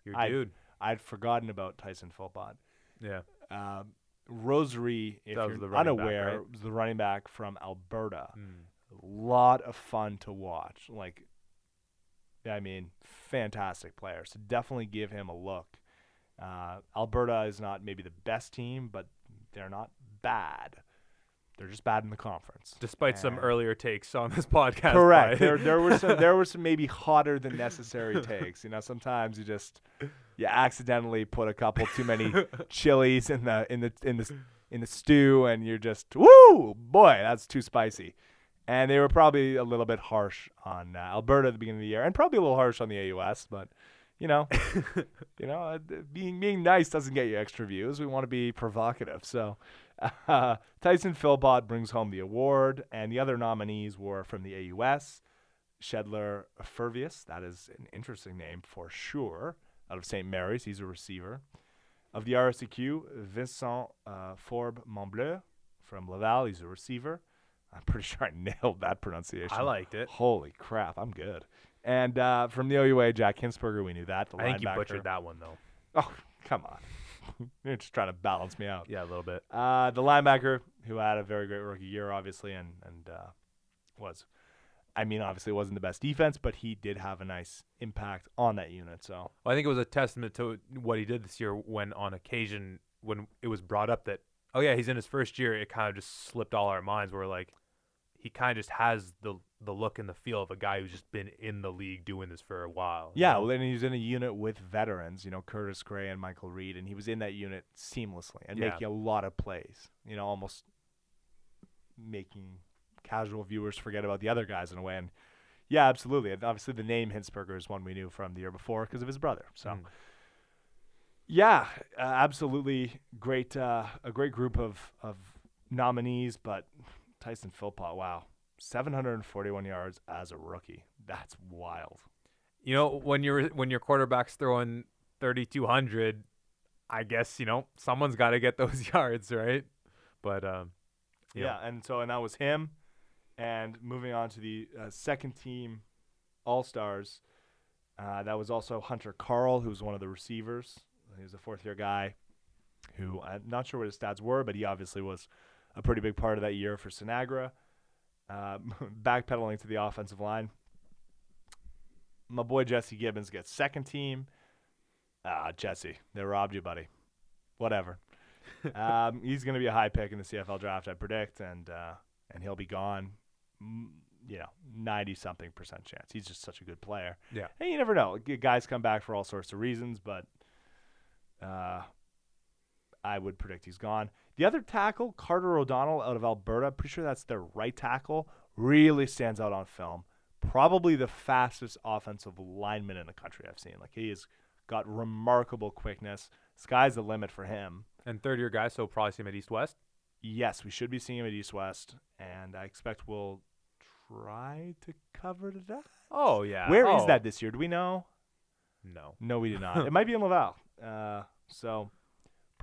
Your I- dude. I'd forgotten about Tyson Philpott. Yeah. Um, Rosary, if That you're the running back, unaware, right? was the running back from Alberta Mm. lot of fun to watch. Like, I mean, fantastic player. So definitely give him a look. Uh, Alberta is not maybe the best team, but they're not bad. They're just bad in the conference. Despite some earlier takes on this [LAUGHS] podcast. Correct. there, there were some, there were some [LAUGHS] maybe hotter than necessary takes. You know, sometimes you just you accidentally put a couple too many [LAUGHS] chilies in the in the in the in the stew, and you're just woo boy, that's too spicy. And they were probably a little bit harsh on uh, Alberta at the beginning of the year, and probably a little harsh on the AUS. But you know, [LAUGHS] you know, uh, being being nice doesn't get you extra views. We want to be provocative. So [LAUGHS] uh, Tyson Philpott brings home the award, and the other nominees were from the AUS. Shedler Furvius, that is an interesting name for sure, out of St. Mary's. He's a receiver. Of the RSEQ, Vincent uh, Forbe Montbleu from Laval. He's a receiver. I'm pretty [LAUGHS] sure I nailed that pronunciation. I liked it. Holy crap, I'm good. And uh, from the OUA, Jack Hinsberger, we knew that. The I think you butchered that one though. Oh, come on. [LAUGHS] You're just trying to balance me out. Yeah, a little bit. Uh, the linebacker who had a very great rookie year, obviously, and and uh, was, I mean, obviously it wasn't the best defense, but he did have a nice impact on that unit. So Well, I think it was a testament to what he did this year when, on occasion, when it was brought up that, oh yeah, he's in his first year, it kind of just slipped all our minds. We're like, he kind of just has the the look and the feel of a guy who's just been in the league doing this for a while. yeah, know? well, then he was in a unit with veterans, you know, Curtis Gray and Michael Reed, and he was in that unit seamlessly and Yeah. making a lot of plays. You know, almost making casual viewers forget about the other guys in a way. And yeah, absolutely. And obviously, the name Hinsberger is one we knew from the year before because of his brother. So. Mm. Yeah, uh, absolutely great. Uh, a great group of of nominees, but Tyson Philpott, wow, 741 yards as a rookie. That's wild. You know, when your when your quarterback's throwing 3200, I guess, you know, someone's got to get [LAUGHS] those yards, right? But um you know, Yeah, and so and that was him. And moving on to the uh, second team All Stars, uh, that was also Hunter Carl, who was one of the receivers. He was a fourth year guy, who I'm not sure what his stats were, but he obviously was a pretty big part of that year for Sinagra. Um, [LAUGHS] backpedaling to the offensive line, my boy Jesse Gibbons gets second team. Ah, Jesse, they robbed you, buddy. Whatever. [LAUGHS] um, he's going to be a high pick in the CFL draft, I predict, and uh, and he'll be gone. mm, You know, ninety something percent chance. He's just such a good player. Yeah. And you never know. Guys come back for all sorts of reasons, but uh, I would predict he's gone. The other tackle, Carter O'Donnell out of Alberta, pretty sure that's their right tackle, really stands out on film. Probably the fastest offensive lineman in the country I've seen. Like he has got remarkable quickness. Sky's the limit for him. and third year guy, so probably see him at East West. Yes, we should be seeing him at East West, and I expect we'll try to cover that. Oh yeah. Where is Oh, that this year? Do we know? No. No, we do not. [LAUGHS] it might be in Laval. Uh, so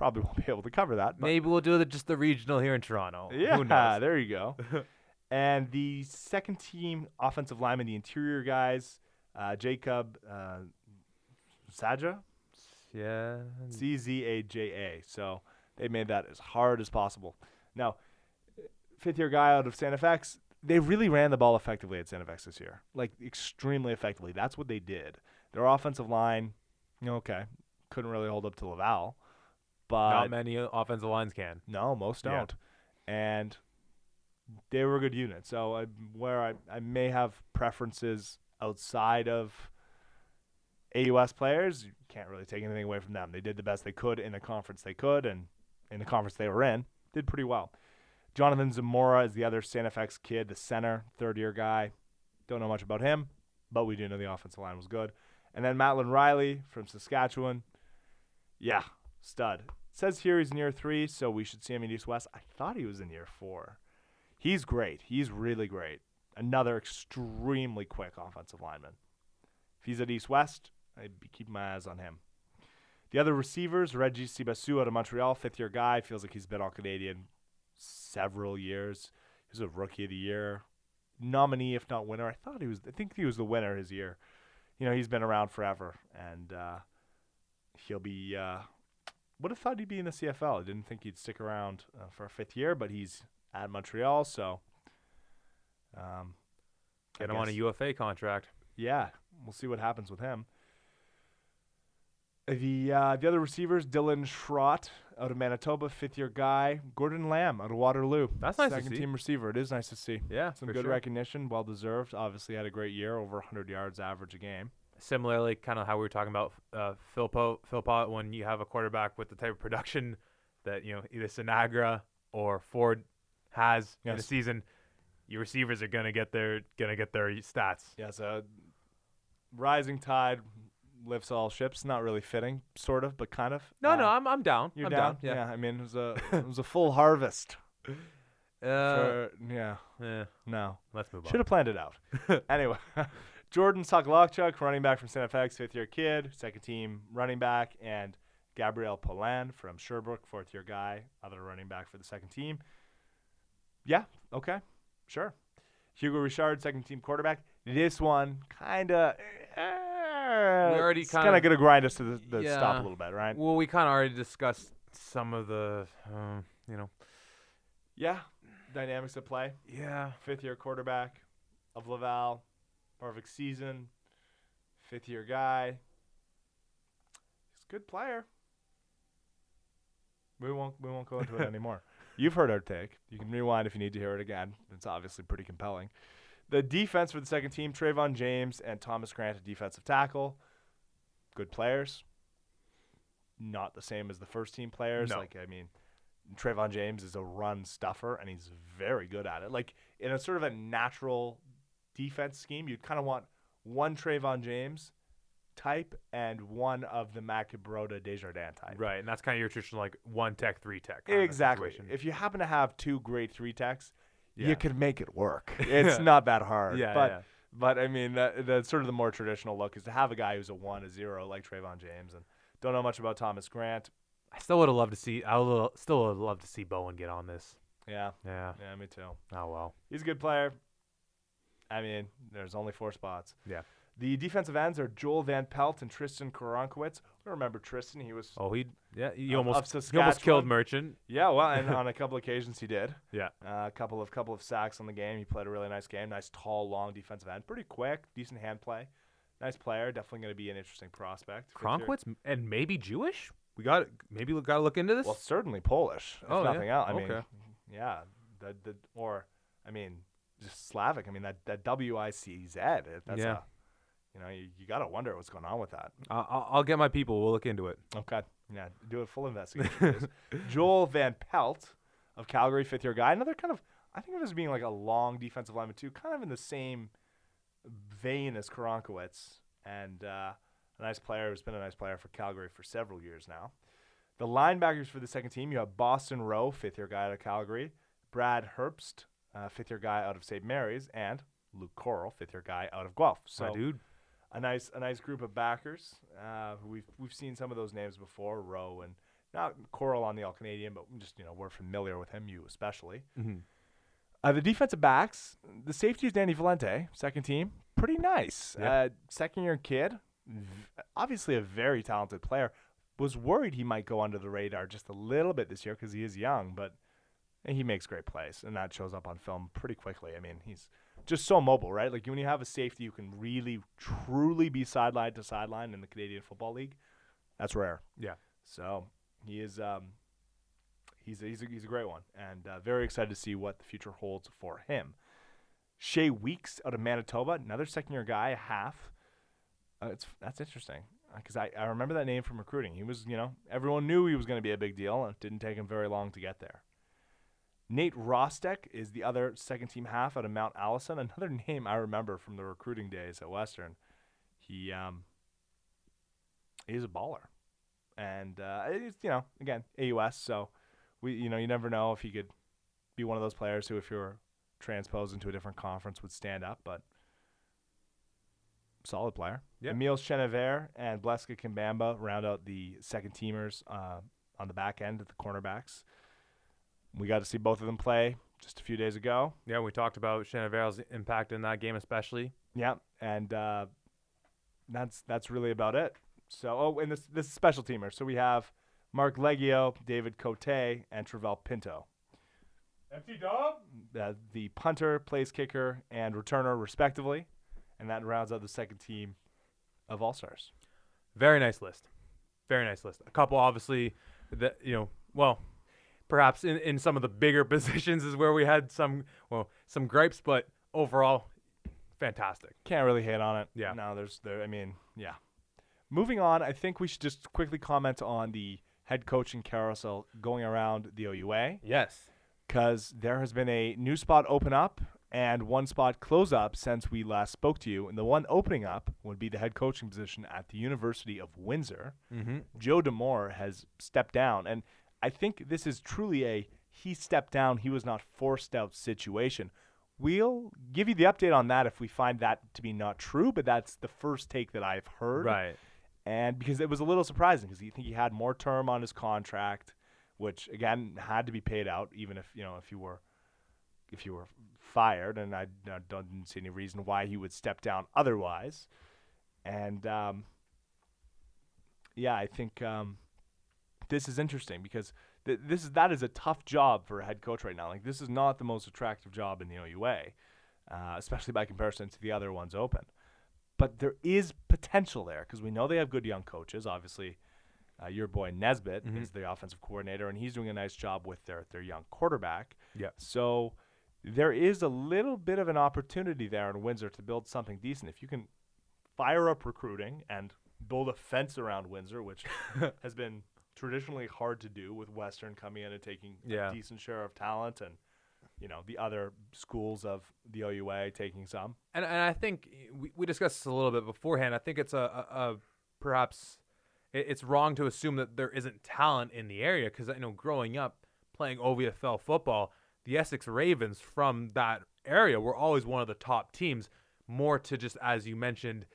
probably won't be able to cover that. But Maybe we'll do the, just the regional here in Toronto. yeah, Who knows? [LAUGHS] there you go. [LAUGHS] and the second team offensive lineman, the interior guys, uh, Jacob uh, Saja, Yeah. C Z A J A. So they made that as hard as possible. Now, fifth year guy out of St. FX, they really ran the ball effectively at St. FX this year. Like extremely effectively. That's what they did. Their offensive line, you know, okay, couldn't really hold up to Laval, but Not many offensive lines can. no, most don't. And they were a good unit. So I, where I, I may have preferences outside of AUS players, you can't really take anything away from them. They did the best they could in the conference they could, and in the conference they were in, did pretty well. Jonathan Zamora is the other St. FX kid, the center, third year guy. Don't know much about him, but we do know the offensive line was good. And then Mattland Riley from Saskatchewan. Yeah, stud. Says here he's in year three, so we should see him in East West. I thought he was in year four. He's great. He's really great. Another extremely quick offensive lineman. If he's at East West, I'd be keeping my eyes on him. The other receivers, Reggie Cibasu out of Montreal, fifth year guy, feels like he's been all Canadian several years. He was a rookie of the year, nominee if not winner. I thought he was. I think he was the winner his year. You know, he's been around forever, and uh, he'll be. Uh, would have thought he'd be in the CFL. I didn't think he'd stick around uh, for a fifth year, but he's at Montreal, so. Um, I Get him on a UFA contract. yeah, we'll see what happens with him. The uh, the other receivers, Dylan Schrott out of Manitoba, fifth year guy. Gordon Lamb out of Waterloo. That's nice to Second team receiver. It is nice to see. Yeah, Some good sure. recognition, well deserved. Obviously had a great year, over 100 yards average a game. Similarly, kind of how we were talking about uh, Philpo, Philpott, when you have a quarterback with the type of production that you know either Sinagra or Ford has in a season, your receivers are gonna get their gonna get their stats. Yeah, so rising tide lifts all ships. Not really fitting, sort of, but kind of. No, Uh, no, I'm I'm down. you're I'm down. Yeah. I mean, it was a [LAUGHS] it was a full harvest. Uh, for, yeah, eh, no. let's move on. Should have planned it out. [LAUGHS] anyway, [LAUGHS] Jordan Socholotiuk, running back from St. FX, fifth year kid, second team running back, and Gabriel Polan from Sherbrooke, fourth year guy, other running back for the second team. Yeah, okay, sure. Hugo Richard, second team quarterback. This one kind of. We already kind kinda- gonna grind us to the, the stop a little bit, right? Well, we kind of already discussed some of the, um, you know. Yeah, dynamics at play. Yeah. fifth year quarterback of Laval, perfect season, fifth year guy. He's a good player. We won't we won't go into it [LAUGHS] anymore. You've heard our take. You can rewind if you need to hear it again. It's obviously pretty compelling. The defense for the second team, Trayvon James and Thomas Grant, a defensive tackle. Good players. Not the same as the first team players. No. Like I mean, Trayvon James is a run stuffer and he's very good at it. Like in a sort of a natural defense scheme, you'd kind of want one Trayvon James type and one of the Machibroda Desjardins type. Right, and that's kind of your traditional like one tech, three tech. Exactly. If you happen to have two great three techs, Yeah. you could make it work. [LAUGHS] It's not that hard. Yeah, but yeah. but I mean that, that's sort of the more traditional look is to have a guy who's a one, a zero like Trayvon James, and don't know much about Thomas Grant. I still would have loved to see. I would still would love to see Bowen get on this. Yeah, Yeah. yeah, me too. Oh well. He's a good player. I mean, there's only four spots. Yeah. The defensive ends are Joel Van Pelt and Tristan Koronkowitz. I remember Tristan. He was Oh, he yeah. He almost he almost killed Merchant. yeah, well, and [LAUGHS] on a couple occasions he did. Yeah. Uh, a couple of couple of sacks on the game. He played a really nice game. Nice tall, long defensive end. Pretty quick, decent hand play. Nice player. Definitely going to be an interesting prospect. Kronkowitz and maybe Jewish. We got maybe we got to look into this. Well, certainly Polish. If Oh, yeah? nothing else. I mean, yeah. The the or I mean, just Slavic. I mean that that W I C Z. That's Yeah. a, you know, you, you got to wonder what's going on with that. I- I'll, I'll get my people. We'll look into it. Okay. Yeah. Do a full investigation. [LAUGHS] Joel Van Pelt of Calgary, fifth year guy. Another kind of, I think of as being like a long defensive lineman too, kind of in the same vein as Koronkowitz, and uh, a nice player who's been a nice player for Calgary for several years now. The linebackers for the second team, you have Boston Rowe, fifth year guy out of Calgary, Brad Herbst, uh, fifth year guy out of St. Mary's, and Luke Coral, fifth year guy out of Guelph. So, So dude. a nice a nice group of backers. Uh, we've we've seen some of those names before, Rowe and not Coral on the All Canadian, but just you know we're familiar with him, you especially. Mm-hmm. Uh, the defensive backs, the safety is Danny Valente, second team, pretty nice. Yeah. Uh, second year kid, v- obviously a very talented player. was worried he might go under the radar just a little bit this year because he is young, but he makes great plays, and that shows up on film pretty quickly. I mean, he's just so mobile, right? Like when you have a safety you can really, truly be sideline to sideline in the Canadian Football League, that's rare. Yeah. So he is. Um, he's a, he's a, he's a great one, and uh, very excited to see what the future holds for him. Shea Weeks out of Manitoba, another second year guy, half. Uh, it's that's interesting because I, I remember that name from recruiting. He was, you know, everyone knew he was going to be a big deal, and it didn't take him very long to get there. Nate Rostek is the other second team half out of Mount Allison. [LAUGHS] Another name I remember from the recruiting days at Western. He um, he's a baller, and uh, it's you know again AUS, so we you know you never know if he could be one of those players who, if you were transposed into a different conference, would stand up, but solid player. Yeah. Emile Chenevert and Bleska Kimbamba round out the second teamers uh, on the back end at the cornerbacks. We got to see both of them play just a few days ago. Yeah, we talked about Chenevert's impact in that game, especially. Yeah, and uh, that's that's really about it. So, oh, and this this is special teamer. So we have Marc Liegghio, David Cote, and Trivel Pinto. Empty dog. Uh, the punter, place kicker, and returner, respectively, and that rounds out the second team of All Stars. Very nice list. Very nice list. A couple, obviously, that you know, well, perhaps in, in some of the bigger [LAUGHS] positions is where we had some well some gripes, but overall, fantastic. Can't really hate on it. Yeah. No, there's there. I mean, yeah. Moving on, I think we should just quickly comment on the head coaching carousel going around the OUA Yes. because there has been a new spot open up and one spot close up since we last spoke to you. And the one opening up would be the head coaching position at the University of Windsor. Mm-hmm. Joe D'Amore has stepped down, and I think this is truly a he stepped down, he was not forced out situation. We'll give you the update on that if we find that to be not true, but that's the first take that I've heard. Right. And because it was a little surprising because you think he had more term on his contract, which again had to be paid out, even if you know if you were if you were fired, and I, I don't see any reason why he would step down otherwise. And um, yeah, I think um, this is interesting because th- this is that is a tough job for a head coach right now. Like this is not the most attractive job in the OUA, uh, especially by comparison to the other ones open. But there is potential there because we know they have good young coaches. Obviously, uh, your boy Nesbitt Mhm. is the offensive coordinator, and he's doing a nice job with their their young quarterback. Yeah. So there is a little bit of an opportunity there in Windsor to build something decent. If you can fire up recruiting and build a fence around Windsor, which [LAUGHS] has been traditionally hard to do with Western coming in and taking Yeah. a decent share of talent and you know the other schools of the OUA taking some. And and I think we, we discussed this a little bit beforehand. I think it's a, a, a perhaps it, it's wrong to assume that there isn't talent in the area because I know growing up playing OVFL football, the Essex Ravens from that area were always one of the top teams. More to just as you mentioned,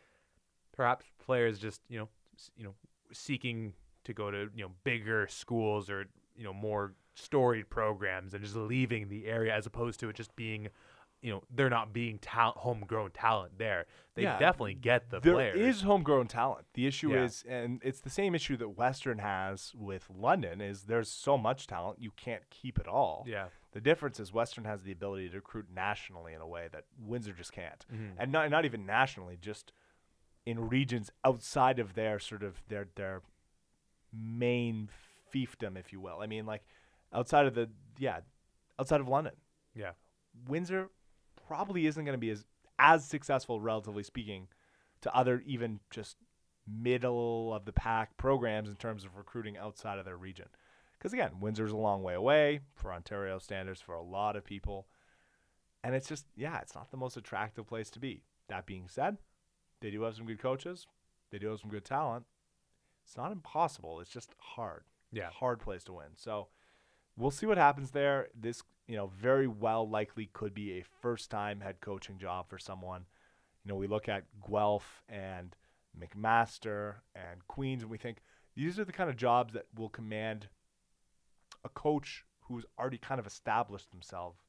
perhaps players just you know you know seeking to go to you know bigger schools or you know more storied programs and just leaving the area as opposed to it just being you know they're not being talent homegrown talent there they Yeah, definitely get the There players is homegrown talent. The issue Yeah. is, and it's the same issue that Western has with London, is there's so much talent you can't keep it all. yeah The difference is Western has the ability to recruit nationally in a way that Windsor just can't, Mhm. and not not even nationally, just in regions outside of their sort of their their main fiefdom, if you will. I mean, like outside of the yeah, outside of London, yeah Windsor probably isn't going to be as as successful, relatively speaking, to other even just middle of the pack programs in terms of recruiting outside of their region. Because again, Windsor's a long way away for Ontario standards for a lot of people, and it's just yeah, it's not the most attractive place to be. That being said, they do have some good coaches. They do have some good talent. It's not impossible. It's just hard yeah hard place to win. So we'll see what happens there. This, you know, very well likely could be a first time head coaching job for someone. You know, we look at Guelph and McMaster and Queens and we think these are the kind of jobs that will command a coach who's already kind of established themselves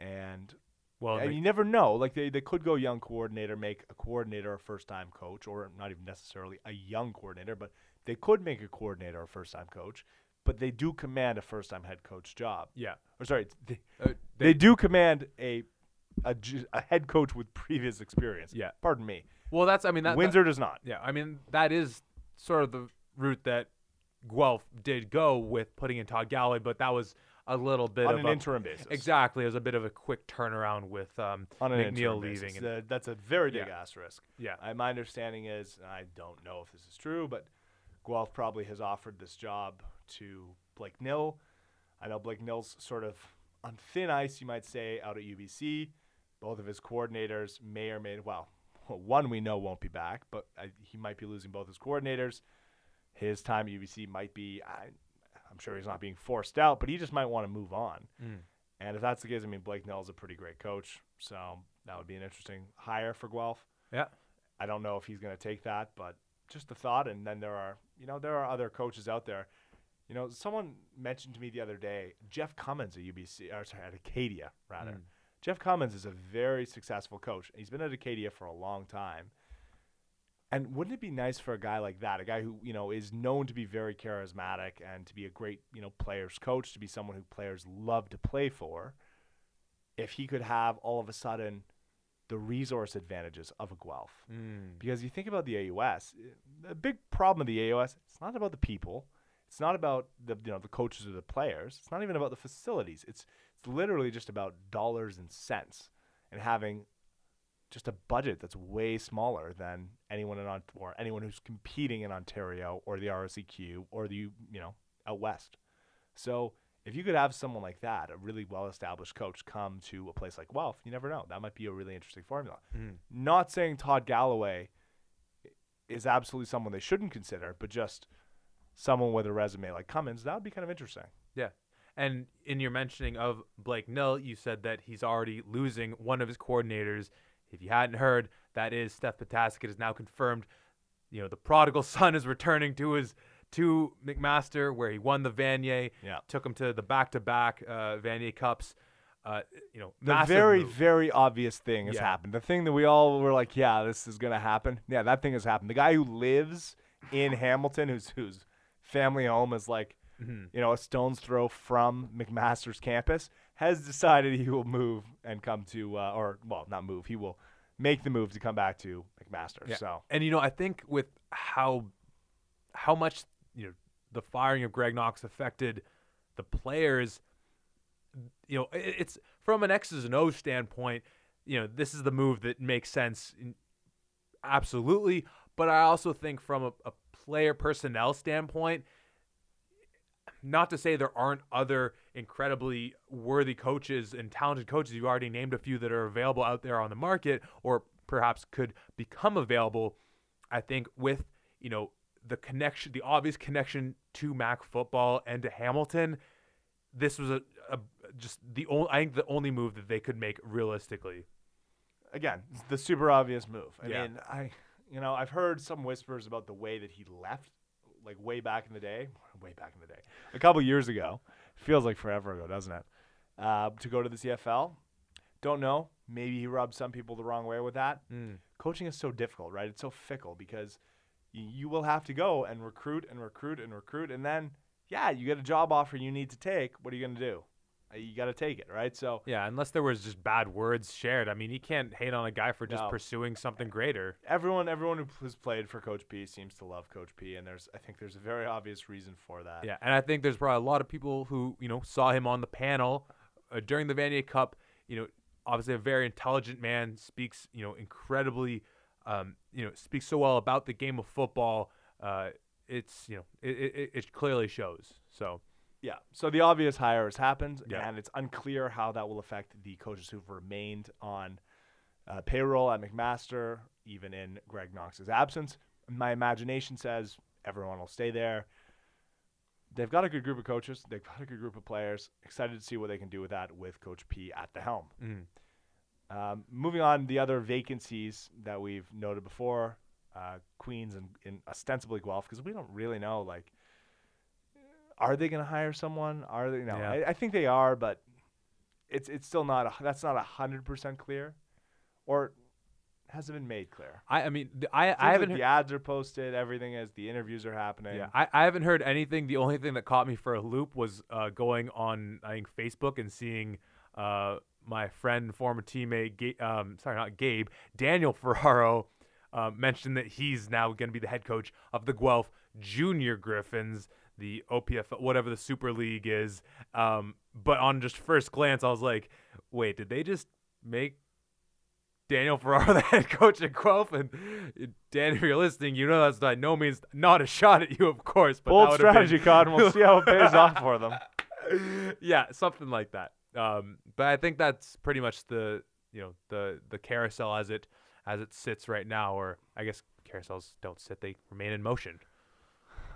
and Well, and they- you never know. Like they, they could go young coordinator, make a coordinator a first time coach, or not even necessarily a young coordinator, but they could make a coordinator a first time coach. But they do command a first time head coach job. yeah, Or sorry, they, uh, they do command a a, a head coach with previous experience. Yeah. Pardon me. Well, that's I mean that, that- Windsor does not. Yeah, I mean that is sort of the route that Guelph did go with putting in Todd Galloway, but that was a little bit on of an a, interim basis. Exactly, it was a bit of a quick turnaround with um, On an McNeil leaving. and- The- that's a very big Yeah. asterisk. yeah, I, my understanding is, and I don't know if this is true, but Guelph probably has offered this job to Blake Nill. I know Blake Nill's sort of on thin ice, you might say, out at UBC. Both of his coordinators may or may well, [LAUGHS] one we know won't be back, but I, he might be losing both his coordinators. His time at UBC might be, I, I'm sure he's not being forced out, but he just might want to move on. Mm. And if that's the case, I mean, Blake Nill's a pretty great coach, so that would be an interesting hire for Guelph. yeah, I don't know if he's going to take that, but just a thought. And then there are, you know, there are other coaches out there. You know, someone mentioned to me the other day, Jeff Cummins at UBC, or sorry, at Acadia rather. Mm. Jeff Cummins is a very successful coach. He's been at Acadia for a long time. And wouldn't it be nice for a guy like that, a guy who, you know, is known to be very charismatic and to be a great, you know, players coach, to be someone who players love to play for, if he could have all of a sudden the resource advantages of a Guelph? Mm. Because you think about the AUS, the big problem of the AUS, it's not about the people. It's not about the you know the coaches or the players. It's not even about the facilities. It's it's literally just about dollars and cents and having just a budget that's way smaller than anyone in Ont- or anyone who's competing in Ontario or the RSEQ or the you know out west. So if you could have someone like that, a really well-established coach, come to a place like Guelph, you never know. That might be a really interesting formula. Mm. Not saying Todd Galloway is absolutely someone they shouldn't consider, but just someone with a resume like Cummins, that would be kind of interesting. Yeah. And in your mentioning of Blake Nill, you said that he's already losing one of his coordinators. If you hadn't heard, that is Steph Ptaszek is now confirmed. You know, the prodigal [LAUGHS] son is returning to his to McMaster, where he won the Vanier, Yeah. took him to the back-to-back uh, Vanier Cups. Uh, you know, The very, move. very obvious thing has Yeah. happened. The thing that we all were like, yeah, this is going to happen. Yeah, that thing has happened. The guy who lives in [LAUGHS] Hamilton, whose whose family home is like, Mhm. you know, a stone's throw from McMaster's campus, has decided he will move and come to, uh, or, well, not move, he will make the move to come back to McMaster. Yeah. So, And you know, I think with how how much you know the firing of Greg Knox affected the players, you know, it's from an X's and O's standpoint. You know, this is the move that makes sense, in, absolutely. But I also think from a, a player personnel standpoint, not to say there aren't other incredibly worthy coaches and talented coaches. You already named a few that are available out there on the market, or perhaps could become available. I think with you know the connection, the obvious connection to Mac football and to Hamilton, this was a, a just the only I think the only move that they could make realistically. again, the super obvious move. I Yeah. mean, I, you know, I've heard some whispers about the way that he left, like way back in the day, way back in the day, a couple years ago. Feels like forever ago, doesn't it? Uh, to go to the CFL. Don't know. Maybe he rubbed some people the wrong way with that. Coaching is so difficult, right? It's so fickle because y- you will have to go and recruit and recruit and recruit, and then yeah, you get a job offer you need to take. What are you gonna do? Uh, You got to take it, right? So Yeah, unless there was just bad words shared. I mean, you can't hate on a guy for just No. pursuing something greater. everyone everyone who has played for Coach P seems to love Coach P, and there's I think there's a very obvious reason for that. Yeah, and I think there's probably a lot of people who you know saw him on the panel uh, during the Vanier Cup. You know, obviously a very intelligent man, speaks you know incredibly, um, you know, speaks so well about the game of football. Uh, it's you know it, it, it clearly shows. So Yeah. So the obvious hire has happened, Yeah. and it's unclear how that will affect the coaches who've remained on uh, payroll at McMaster, even in Greg Knox's absence. My imagination says everyone will stay there. They've got a good group of coaches. They've got a good group of players. Excited to see what they can do with that with Coach P at the helm. mm, Um, moving on, the other vacancies that we've noted before, uh, Queens and, and ostensibly Guelph, because we don't really know. Like, are they going to hire someone? Are they? No, Yeah. I, I think they are, but it's it's still not a, that's not a hundred percent clear, or hasn't been made clear. I, I mean, th- I, I haven't. the ads are posted, everything is the interviews are happening. yeah, I, I haven't heard anything. The only thing that caught me for a loop was uh, going on, I think, Facebook and seeing uh, my friend former teammate, Ga- um, sorry, not Gabe, Daniel Ferraro, uh, mentioned that he's now going to be the head coach of the Guelph Junior Gryphons, the OPF, whatever the Super League is. Um, but on just first glance, I was like, wait, did they just make Daniel [LAUGHS] Ferraro, the head coach at Guelph, and Dan, if you're listening, you know that's by no means not a shot at you, of course. But Bold been- strategy, Cotton. We'll see how it pays off for them. [LAUGHS] yeah, something like that. Um, but I think that's pretty much the you know the the carousel as it as it sits right now, or I guess carousels don't sit; they remain in motion.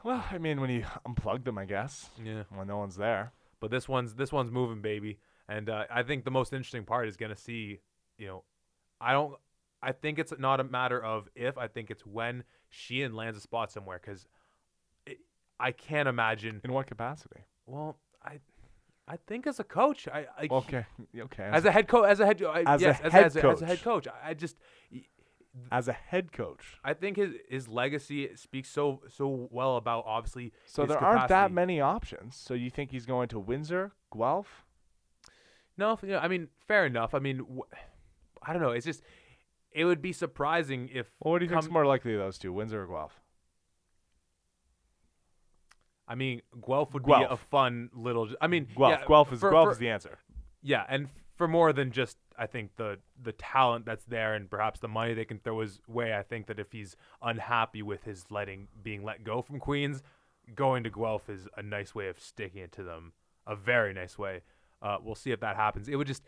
Well, I mean, when you [LAUGHS] unplug them, I guess Yeah. when no one's there. But this one's this one's moving, baby, and uh, I think the most interesting part is gonna see, you know, I don't. I think it's not a matter of if. I think it's when Sheehan lands a spot somewhere because I can't imagine. In what capacity? Well, I I think as a coach, I, I Okay, okay. as a head coach, as a head, I, As a yes, as, head as, a, as a head coach. coach, I, I just, as a head coach. I think his his legacy speaks so so well about obviously. So there aren't that many options. So you think he's going to Windsor, Guelph? No, I mean, fair enough. I mean, wh- I don't know. It's just, it would be surprising if. Well, what do you think's more likely of those two, Windsor or Guelph? I mean, Guelph would be a fun little. I mean, Guelph. yeah, Guelph is for- Guelph for- is the answer. Yeah, and for more than just I think the the talent that's there and perhaps the money they can throw his way, I think that if he's unhappy with his letting being let go from Queens, going to Guelph is a nice way of sticking it to them. A very nice way. Uh, we'll see if that happens. It would just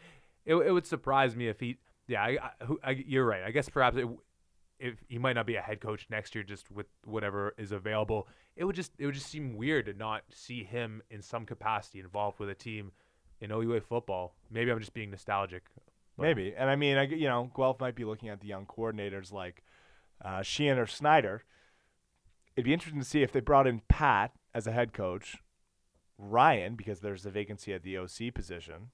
it, it would surprise me if he yeah, I, I, I, you're right. I guess perhaps it, if he might not be a head coach next year just with whatever is available, it would just it would just seem weird to not see him in some capacity involved with a team in OUA football. Maybe I'm just being nostalgic. But- Maybe. And I mean, I, you know, Guelph might be looking at the young coordinators like uh, Sheehan or Snyder. It'd be interesting to see if they brought in Pat as a head coach, Ryan, because there's a vacancy at the OC position,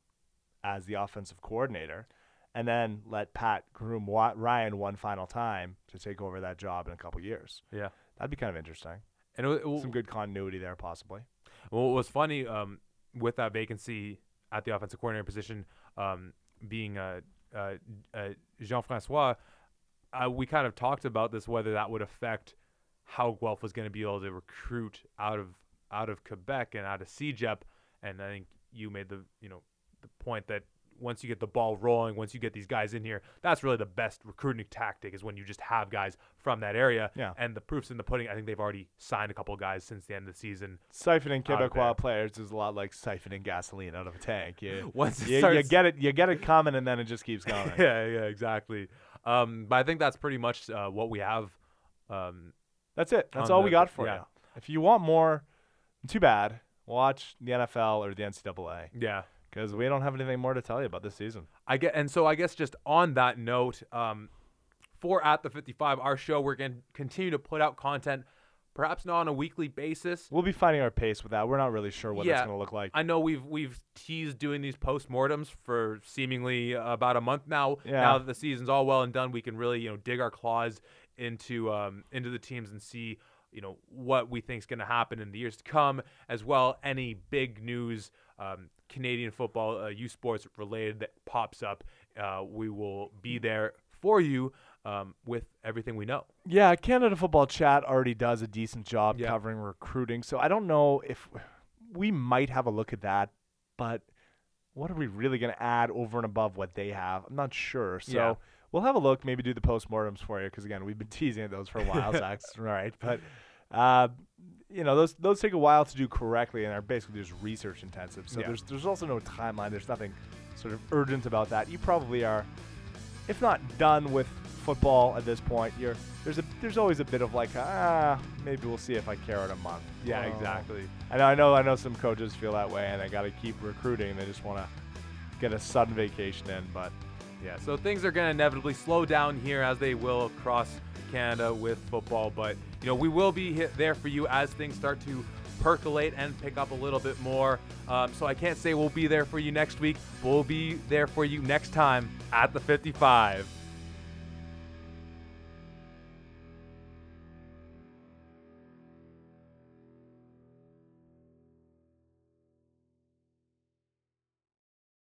as the offensive coordinator, and then let Pat groom Wa- Ryan one final time to take over that job in a couple years. Yeah. That'd be kind of interesting. And it, it, Some good continuity there, possibly. Well, what was funny um, with that vacancy at the offensive coordinator position um, being uh, uh, uh, Jean Francois, uh, we kind of talked about this whether that would affect how Guelph was going to be able to recruit out of out of Quebec and out of CEGEP. And I think you made the you know the point that once you get the ball rolling, once you get these guys in here, that's really the best recruiting tactic is when you just have guys from that area. Yeah. And the proof's in the pudding. I think they've already signed a couple guys since the end of the season. Siphoning Quebecois players is a lot like siphoning gasoline out of a tank. You, [LAUGHS] Once you, you get it, you get it coming, and then it just keeps going. [LAUGHS] yeah, yeah, exactly. Um, but I think that's pretty much uh, what we have. Um, That's it. That's all the- we got for yeah. you. If you want more, too bad. Watch the NFL or the NCAA yeah, because we don't have anything more to tell you about this season. I get, and so I guess just on that note, um, for at the 55, our show, we're going to continue to put out content, perhaps not on a weekly basis. We'll be finding our pace with that. We're not really sure what it's Yeah. going to look like. I know we've we've teased doing these postmortems for seemingly about a month now. Yeah. Now that the season's all well and done, we can really you know dig our claws into um, into the teams and see you know what we think is going to happen in the years to come, as well any big news, um, Canadian football, uh, U Sports related that pops up. Uh, we will be there for you um, with everything we know. Yeah, Canada Football Chat already does a decent job Yeah. covering recruiting. So I don't know if we might have a look at that, but what are we really going to add over and above what they have? I'm not sure. So Yeah. We'll have a look, maybe do the postmortems for you because again, we've been [LAUGHS] teasing those for a while, [LAUGHS] Zach. Right, but uh, you know those those take a while to do correctly and are basically just research intensive. So Yeah. there's there's also no timeline. There's nothing sort of urgent about that. You probably are if not done with football at this point, you're there's a there's always a bit of like ah maybe we'll see if I care in a month. Yeah, Well, exactly. I know I know I know some coaches feel that way and they got to keep recruiting. They just want to get a sudden vacation in, but Yeah, so things are going to inevitably slow down here as they will across Canada with football, but you know we will be there for you as things start to percolate and pick up a little bit more. Um, so I can't say we'll be there for you next week. We'll be there for you next time at the 55.